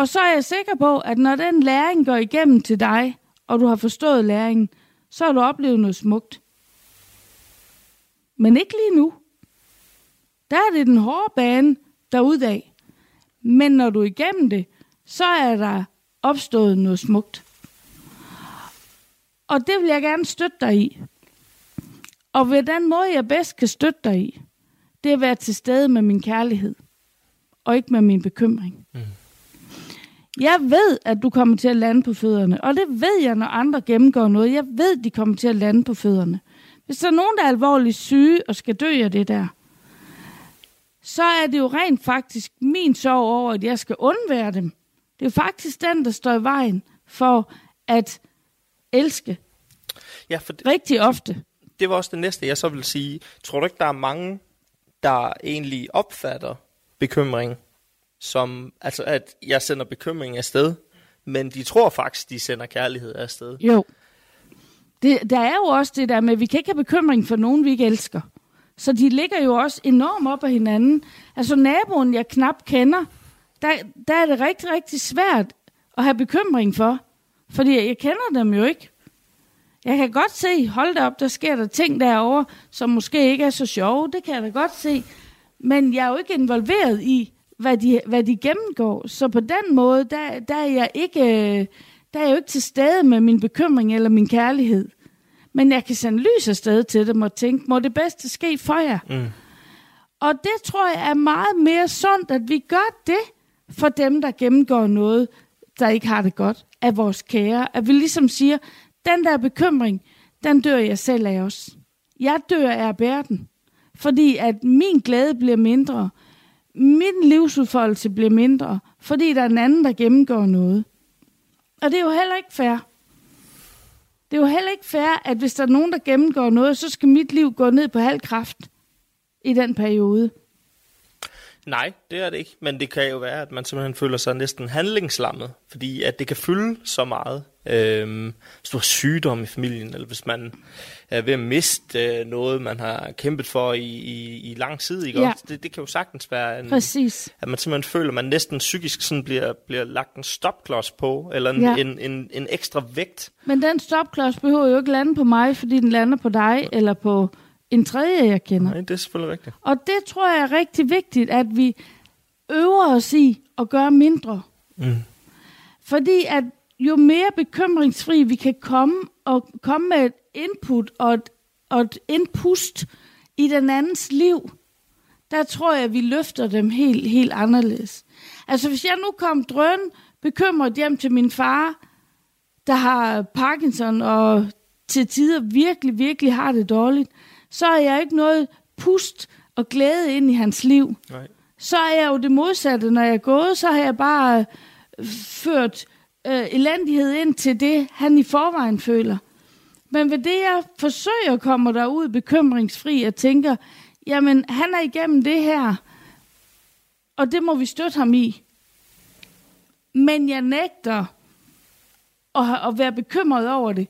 Og så er jeg sikker på, at når den læring går igennem til dig, og du har forstået læringen, så har du oplevet noget smukt. Men ikke lige nu. Der er det den hårde bane derudad. Men når du er igennem det, så er der opstået noget smukt. Og det vil jeg gerne støtte dig i. Og ved den måde, jeg bedst kan støtte dig i, det er at være til stede med min kærlighed, og ikke med min bekymring. Mm. Jeg ved, at du kommer til at lande på fødderne, og det ved jeg, når andre gennemgår noget. Jeg ved, de kommer til at lande på fødderne. Hvis der er nogen, der er alvorligt syge og skal dø af det der, så er det jo rent faktisk min sorg over, at jeg skal undvære dem. Det er faktisk den, der står i vejen for at elske Ja, for det, rigtig ofte. det var også det næste, jeg så vil sige. Tror du ikke, der er mange, der egentlig opfatter bekymring som, altså at jeg sender bekymring afsted men de tror faktisk, de sender kærlighed afsted. Jo. Det, der er jo også det der med, at vi kan ikke have bekymring for nogen, vi ikke elsker. Så de ligger jo også enormt op af hinanden. Altså naboen, jeg knap kender, der, der er det rigtig, rigtig svært at have bekymring for. Fordi jeg kender dem jo ikke. Jeg kan godt se, hold da op, der sker der ting derovre, som måske ikke er så sjove. Det kan jeg da godt se. Men jeg er jo ikke involveret i, hvad de, hvad de gennemgår. Så på den måde, der, der, er jeg ikke, der er jeg jo ikke til stede med min bekymring eller min kærlighed. Men jeg kan sende lys afsted til dem og tænke, må det bedste ske for jer. Mm. Og det tror jeg er meget mere sundt, at vi gør det for dem, der gennemgår noget, der ikke har det godt, af vores kære. At vi ligesom siger, den der bekymring, den dør jeg selv af os. Jeg dør af at bære den. Fordi at min glæde bliver mindre. Min livsudfoldelse bliver mindre. Fordi der er en anden, der gennemgår noget. Og det er jo heller ikke fair. Det er jo heller ikke fair, at hvis der er nogen, der gennemgår noget, så skal mit liv gå ned på halv kraft i den periode. Nej, det er det ikke. Men det kan jo være, at man simpelthen føler sig næsten handlingslammet, fordi at det kan fylde så meget. Øhm, hvis du har sygdom i familien, eller hvis man er ved at miste øh, noget, man har kæmpet for i, i, i lang tid. Ikke? Ja. Det, det kan jo sagtens være, en, Præcis. at man simpelthen føler, at man næsten psykisk sådan bliver, bliver lagt en stopklods på, eller en, Ja. en, en, en ekstra vægt. Men den stopklods behøver jo ikke lande på mig, fordi den lander på dig eller på en tredje, jeg kender. Nej, det er selvfølgelig rigtigt. Og det tror jeg er rigtig vigtigt, at vi øver os i at gøre mindre. Mm. Fordi at jo mere bekymringsfri vi kan komme, og komme med et input og et, og et indpust i den andens liv, der tror jeg, at vi løfter dem helt, helt anderledes. Altså hvis jeg nu kom drøn bekymret hjem til min far, der har Parkinson og til tider virkelig, virkelig har det dårligt, så er jeg ikke noget pust og glæde ind i hans liv. Nej. Så er jeg jo det modsatte. Når jeg er gået, så har jeg bare øh, ført øh, elendighed ind til det, han i forvejen føler. Men ved det, jeg forsøger at komme derud bekymringsfri og tænker, jamen, han er igennem det her, og det må vi støtte ham i. Men jeg nægter at, at være bekymret over det.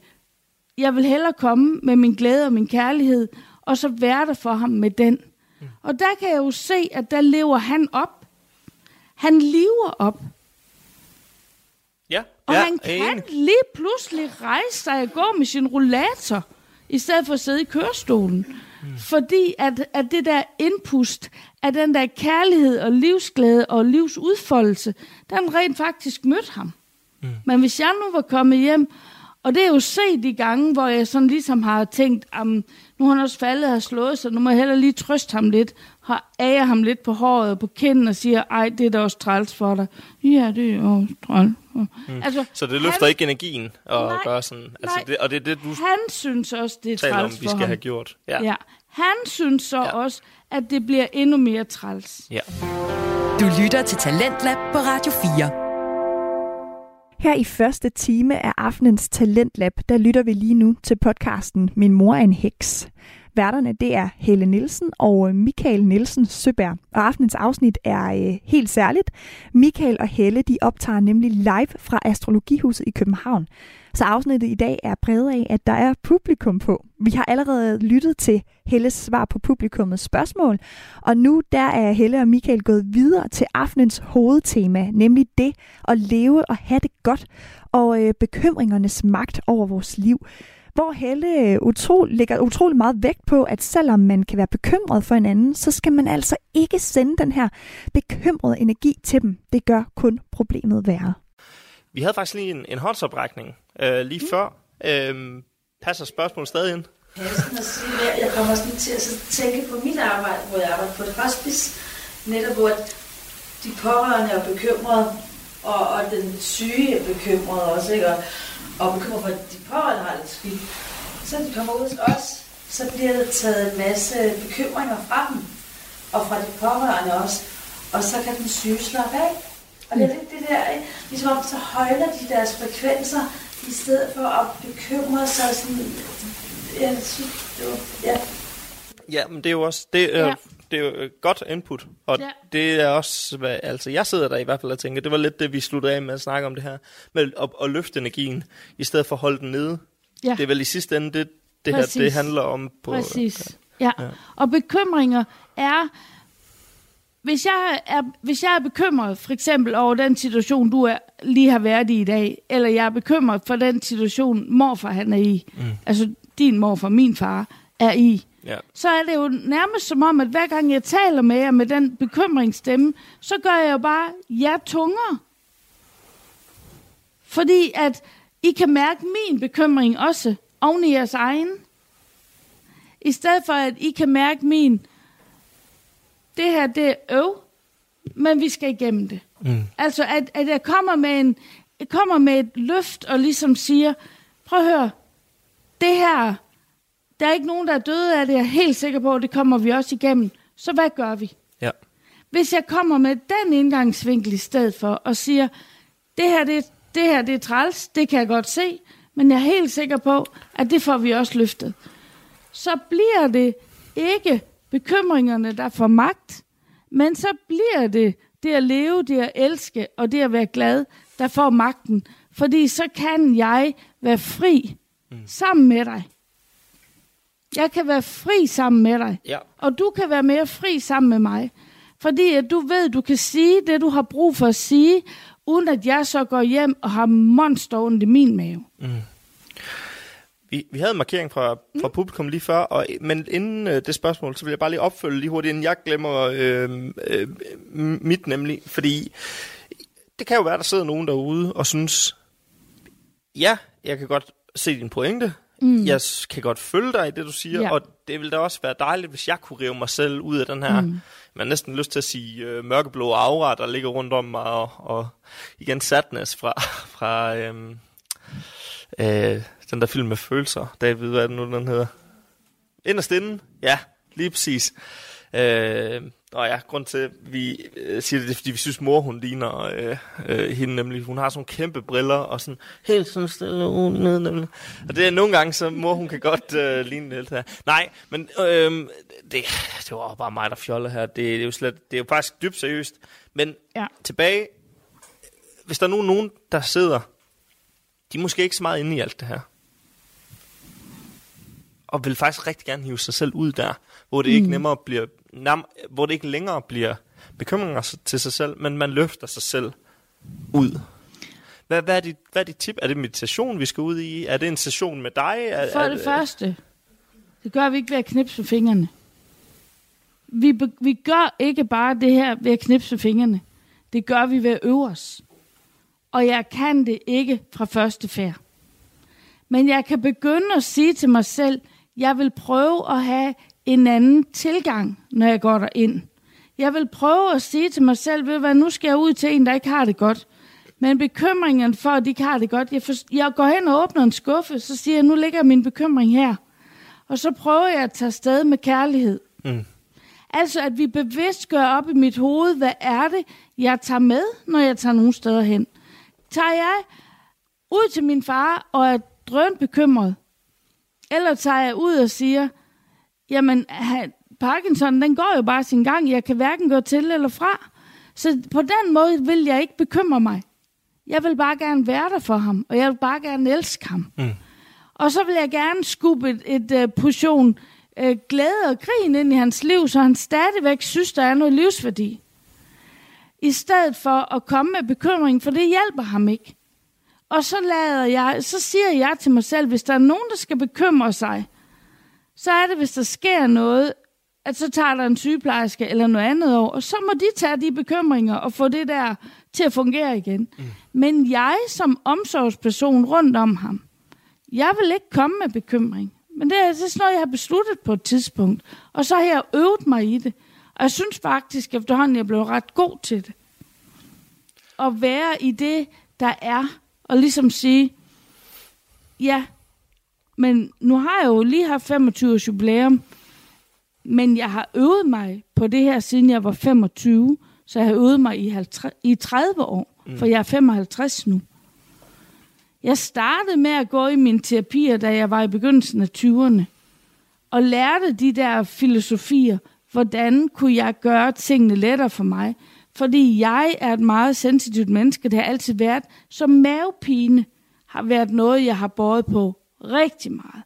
Jeg vil hellere komme med min glæde og min kærlighed, og så være der for ham med den. Og der kan jeg jo se, at der lever han op. Han lever op. Ja, Og ja, han kan enig. lige pludselig rejse sig og gå med sin rollator, i stedet for at sidde i kørestolen. Mm. Fordi at, at det der indpust af den der kærlighed og livsglæde og livsudfoldelse, den rent faktisk mødte ham. Mm. Men hvis jeg nu var kommet hjem, og det er jo set de gange, hvor jeg sådan ligesom har tænkt, um, nu har han også faldet og har slået sig, nu må jeg hellere lige trøste ham lidt, har æger ham lidt på håret og på kinden og siger, ej, det er da også træls for dig. Ja, det er også træls. Mm. Altså, Så det løfter han, ikke energien at Nej, gøre sådan. Altså nej. det, og det er det, du Han synes også, det er taler om, træls vi skal ham. have gjort. Ja. Ja. Han synes så ja. også, at det bliver endnu mere træls. ja. Du lytter til Talentlab på Radio 4. Her i første time af aftenens Talentlab, der lytter vi lige nu til podcasten Min mor er en heks. Værterne det er Helle Nielsen og Michael Nielsen Søberg. Og aftenens afsnit er øh, helt særligt. Michael og Helle de optager nemlig live fra Astrologihuset i København. Så afsnittet i dag er præget af, at der er publikum på. Vi har allerede lyttet til Helles svar på publikummets spørgsmål, og nu der er Helle og Michael gået videre til aftenens hovedtema, nemlig det at leve og have det godt, og øh, bekymringernes magt over vores liv. Hvor Helle øh, utro, lægger utrolig meget vægt på, at selvom man kan være bekymret for en anden, så skal man altså ikke sende den her bekymrede energi til dem. Det gør kun problemet værre. Vi havde faktisk lige en, en håndsoprækning øh, lige mm. før. Øhm, passer spørgsmålet stadig ind? passende at sige. Jeg kommer sådan til at tænke på mit arbejde, hvor jeg arbejder på et hospice, netop hvor de pårørende er bekymrede, og, og den syge er bekymret også, ikke? Og, og bekymret for, at de pårørende har det skidt. Så de kommer ud til os, så bliver der taget en masse bekymringer fra dem, og fra de pårørende også, og så kan den syge slappe af. Og det er lidt det der, ikke? ligesom om så højner de deres frekvenser, i stedet for at bekymre sig sådan, jeg synes, det var, ja, Ja, men det er jo også... Det, øh, Ja. det er jo et godt input, og Ja. det er også, hvad, altså jeg sidder der i hvert fald og tænker, det var lidt det, vi sluttede af med at snakke om det her, med at, at løfte energien, i stedet for at holde den nede. Ja. Det er vel i sidste ende det, det her, Præcis. det handler om på... Præcis. Ja. Ja. ja. Og bekymringer er, hvis jeg er, hvis jeg er bekymret for eksempel over den situation, du er, lige har været i i dag, eller jeg er bekymret for den situation, morfar han er i, mm. altså din morfar, min far, er i, Ja. så er det jo nærmest som om, at hver gang jeg taler med jer med den bekymringsstemme, så gør jeg jo bare jer tungere. Fordi at I kan mærke min bekymring også oven i jeres egen. I stedet for, at I kan mærke min, det her, det er øv, men vi skal igennem det. Mm. Altså, at, at jeg kommer med, en, jeg kommer med et løft og ligesom siger, prøv at høre, det her, der er ikke nogen, der er døde af det, jeg er helt sikker på, det kommer vi også igennem. Så hvad gør vi? Ja. Hvis jeg kommer med den indgangsvinkel i stedet for, og siger, det her, det, det her, det er træls, det kan jeg godt se, men jeg er helt sikker på, at det får vi også løftet. Så bliver det ikke bekymringerne, der får magt, men så bliver det det at leve, det at elske og det at være glad, der får magten. Fordi så kan jeg være fri mm. sammen med dig. Jeg kan være fri sammen med dig. Ja. Og du kan være mere fri sammen med mig. Fordi at du ved, du kan sige det, du har brug for at sige, uden at jeg så går hjem og har monster i min mave. Vi, vi havde en markering fra, fra publikum lige før, og, men inden øh, det spørgsmål, så vil jeg bare lige opfølge lige hurtigt, inden jeg glemmer øh, øh, mit nemlig. Fordi det kan jo være, der sidder nogen derude og synes, ja, jeg kan godt se din pointe, mm. jeg kan godt følge dig i det, du siger, Ja. og det ville da også være dejligt, hvis jeg kunne rive mig selv ud af den her, mm. man har næsten lyst til at sige øh, mørkeblå aura, der ligger rundt om mig, og, og igen sadness fra, [laughs] fra øh, øh, den der film med følelser. David, hvad er det nu, den hedder? Inderst inden? Ja, lige præcis. Øh, og ja, grund til, at vi øh, siger det, det er, fordi vi synes, mor hun ligner øh, øh, hende nemlig. Hun har sådan kæmpe briller, og sådan helt sådan stille ud ned nemlig. Og det er nogle gange, så mor hun kan godt øh, ligne det her. Nej, men øh, det, det var bare mig, der fjoller her. Det, det, er jo slet, det er jo faktisk dybt seriøst. Men Ja. tilbage, hvis der er nogen, nogen, der sidder, de er måske ikke så meget inde i alt det her. Og vil faktisk rigtig gerne hive sig selv ud der, hvor det mm. ikke nemmere bliver, nam, hvor det ikke længere bliver bekymringer til sig selv, men man løfter sig selv ud. Hvad, hvad, er dit, hvad er dit tip? Er det meditation, vi skal ud i? Er det en session med dig? Er, For er, det første, det gør vi ikke ved at knipse med fingrene. Vi, vi gør ikke bare det her ved at knipse med fingrene. Det gør vi ved at øve os. Og jeg kan det ikke fra første færd. Men jeg kan begynde at sige til mig selv, jeg vil prøve at have en anden tilgang, når jeg går derind. Jeg vil prøve at sige til mig selv, ved hvad, nu skal jeg ud til en, der ikke har det godt. Men bekymringen for, at de ikke har det godt, jeg, for, jeg går hen og åbner en skuffe, så siger jeg, nu ligger min bekymring her. Og så prøver jeg at tage sted med kærlighed. Mm. Altså, at vi bevidst gør op i mit hoved, hvad er det, jeg tager med, når jeg tager nogle steder hen. Tager jeg ud til min far og er drøn bekymret, eller tager jeg ud og siger, jamen, Parkinson, den går jo bare sin gang, jeg kan hverken gå til eller fra. Så på den måde vil jeg ikke bekymre mig. Jeg vil bare gerne være der for ham, og jeg vil bare gerne elske ham. Mm. Og så vil jeg gerne skubbe et, et uh, portion uh, glæde og grin ind i hans liv, så han stadigvæk synes, der er noget livsværdi. I stedet for at komme med bekymring, for det hjælper ham ikke. Og så, lader jeg, så siger jeg til mig selv, hvis der er nogen, der skal bekymre sig, så er det, hvis der sker noget, at så tager der en sygeplejerske eller noget andet over, og så må de tage de bekymringer og få det der til at fungere igen. Mm. Men jeg som omsorgsperson rundt om ham, jeg vil ikke komme med bekymring. Men det er, det er sådan noget, jeg har besluttet på et tidspunkt. Og så har jeg øvet mig i det. Og jeg synes faktisk efterhånden, jeg blev ret god til det. At være i det, der er. Og ligesom sige, ja, men nu har jeg jo lige haft 25 års jubilæum. Men jeg har øvet mig på det her, siden jeg var 25. Så jeg har øvet mig i, 50, i 30 år. For jeg er 55 nu. Jeg startede med at gå i mine terapier, da jeg var i begyndelsen af 20'erne. Og lærte de der filosofier hvordan kunne jeg gøre tingene lettere for mig? Fordi jeg er et meget sensitivt menneske, det har altid været. Så mavepine har været noget, jeg har båret på rigtig meget.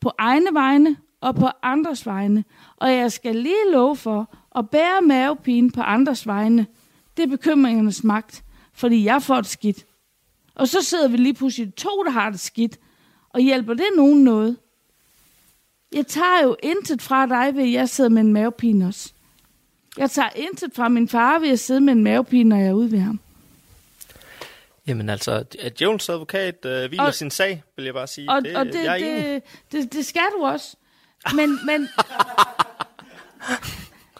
På egne vegne og på andres vegne. Og jeg skal lige love for at bære mavepine på andres vegne. Det er bekymringernes magt, fordi jeg får det skidt. Og så sidder vi lige pludselig to, der har det skidt. Og hjælper det nogen noget? Jeg tager jo intet fra dig, ved jeg sidder med en mavepine også. Jeg tager intet fra min far ved at sidde med en mavepine, når jeg er ude ved ham. Jamen altså, at Jones advokat øh, hviler Og- sin sag, vil jeg bare sige. Og, det, og det, jeg er det, det, det skal du også. Men, men, [laughs]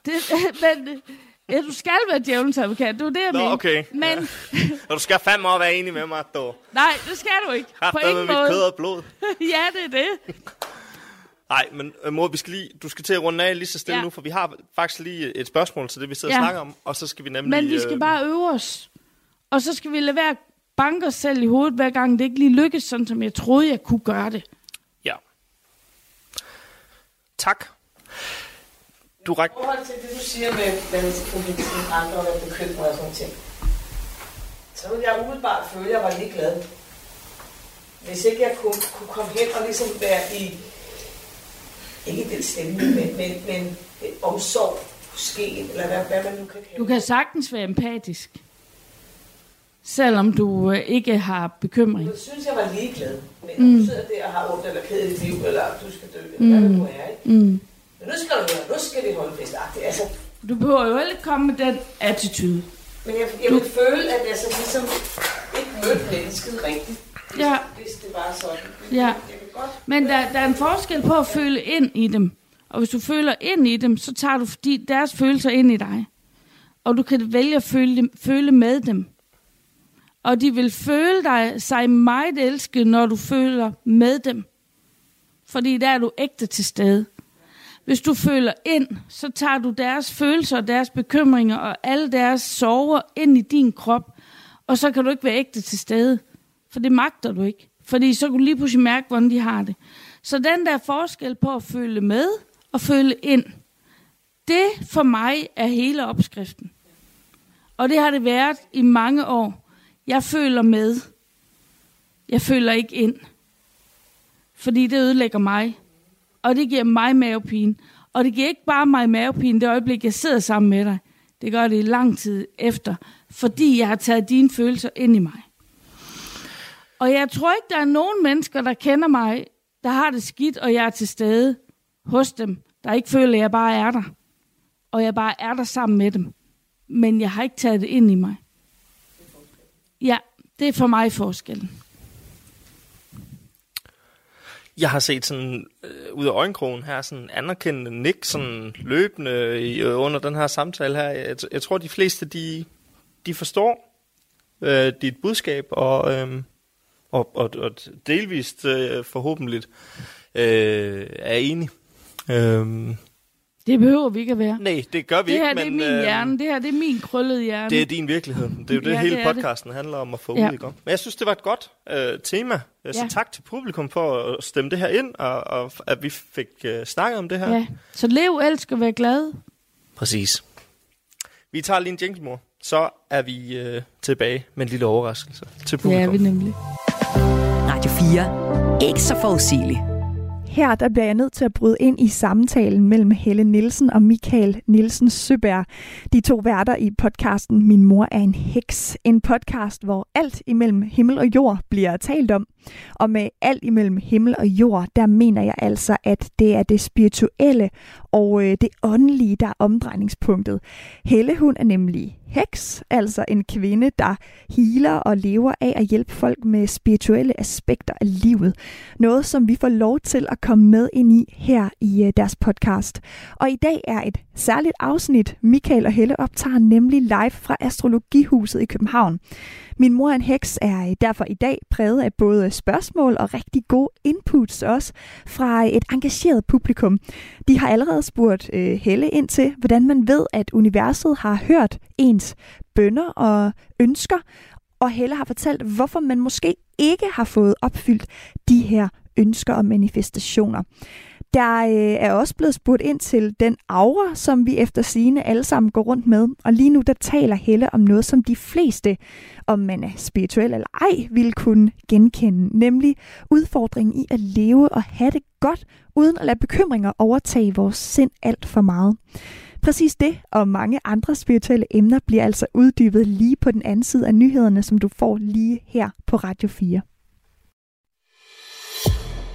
det, men ja, du skal være djævelens advokat, det er det, jeg Nå, mener. okay. Men Og du skal fandme også være enig med mig, du nej, det skal du ikke. har På med ingen mit måde. kød og blod. [laughs] ja, det er det. Nej, men øh, mor, vi skal lige, du skal til at runde af lige så stille Ja. nu, for vi har faktisk lige et spørgsmål til det, vi sidder Ja. og snakker om, og så skal vi nemlig... Men vi skal øh, bare øve os. Og så skal vi lade være at banke os selv i hovedet, hver gang det ikke lige lykkes, sådan som jeg troede, jeg kunne gøre det. Ja. Tak. Du ræk... I forhold til det, du siger med, kunne til andre og bekymret og sådan ting, så ville jeg umiddelbart føle, at jeg var ligeglad. Hvis ikke jeg kunne, kunne komme hen og ligesom være i, ikke den stemning, men, men, men en omsorg måske, eller hvad, hvad man nu kan kalde Du kan sagtens være empatisk. Selvom du øh, ikke har bekymring. Jeg synes, jeg var ligeglad. Men mm. du sidder der og har ondt eller ked i dit liv, eller du skal dø, eller hvad det nu er, ikke? Mm. Men nu skal du høre, nu skal vi holde fest. Altså, Du behøver jo ikke komme med den attitude. men jeg, jeg vil føle, at jeg så ligesom ikke mødte mennesket rigtigt, hvis, Ja. hvis det var sådan. Ja. Godt men der, der er en forskel på at føle ind i dem. Og hvis du føler ind i dem, så tager du de, deres følelser ind i dig. Og du kan vælge at føle, dem, føle med dem. Og de vil føle dig sig meget elsket, når du føler med dem. Fordi der er du ægte til stede. Hvis du føler ind, så tager du deres følelser, deres bekymringer og alle deres sorger ind i din krop. Og så kan du ikke være ægte til stede. For det magter du ikke. Fordi så kunne du lige pludselig mærke, hvordan de har det. Så den der forskel på at føle med og føle ind, det for mig er hele opskriften. Og det har det været i mange år. Jeg føler med. Jeg føler ikke ind. Fordi det ødelægger mig. Og det giver mig mavepine. Og det giver ikke bare mig mavepine det øjeblik, jeg sidder sammen med dig. Det gør det i lang tid efter. Fordi jeg har taget dine følelser ind i mig. Og jeg tror ikke, der er nogen mennesker, der kender mig, der har det skidt, og jeg er til stede hos dem, der ikke føler, at jeg bare er der. Og jeg bare er der sammen med dem. Men jeg har ikke taget det ind i mig. Ja, det er for mig forskellen. Jeg har set sådan øh, ud af øjenkrogen her, sådan anerkendende nik, sådan løbende i, øh, under den her samtale her. Jeg, jeg tror, de fleste, de, de forstår øh, dit budskab, og, øh, og, og, og delvist øh, forhåbentlig øh, er enige. Øh, Det behøver vi ikke at være. nej, det gør vi Det her ikke, det er men min øh, hjerne. Det her det er min krøllede hjerne. det er din virkelighed. Det er jo det, Ja, hele det er det. podcasten handler om at få Ja. ud. Ikke? Men jeg synes, det var et godt øh, tema. Så Ja. tak til publikum for at stemme det her ind, og, og at vi fik øh, snakket om det her. Ja. Så lev, elsk og vær glad. Præcis. Vi tager lige en jingle, mor. Så er vi øh, tilbage med en lille overraskelse til Det er publikum. vi nemlig. Radio 4. Ikke så forudsigeligt. Her der bliver jeg nødt til at bryde ind i samtalen mellem Helle Nielsen og Michael Nielsen Søberg. De to værter i podcasten Min mor er en heks. En podcast, hvor alt imellem himmel og jord bliver talt om. Og med alt imellem himmel og jord, der mener jeg altså, at det er det spirituelle og øh, det åndelige, der er omdrejningspunktet. Helle hun er nemlig heks, altså en kvinde, der healer og lever af at hjælpe folk med spirituelle aspekter af livet. Noget, som vi får lov til at komme med ind i her i øh, deres podcast. Og i dag er et særligt afsnit. Michael og Helle optager nemlig live fra Astrologihuset i København. Min mor er en heks er øh, derfor i dag præget af både spørgsmål og rigtig gode inputs også fra øh, et engageret publikum. De har allerede spurgt øh, Helle ind til, hvordan man ved, at universet har hørt ens bønder og ønsker, og Helle har fortalt, hvorfor man måske ikke har fået opfyldt de her ønsker og manifestationer. Der øh, er også blevet spurgt ind til den aura, som vi efter sine alle sammen går rundt med. Og lige nu der taler Helle om noget, som de fleste, om man er spirituel eller ej, vil kunne genkende. Nemlig udfordringen i at leve og have det godt, uden at lade bekymringer overtage vores sind alt for meget. Præcis det og mange andre spirituelle emner bliver altså uddybet lige på den anden side af nyhederne, som du får lige her på Radio 4.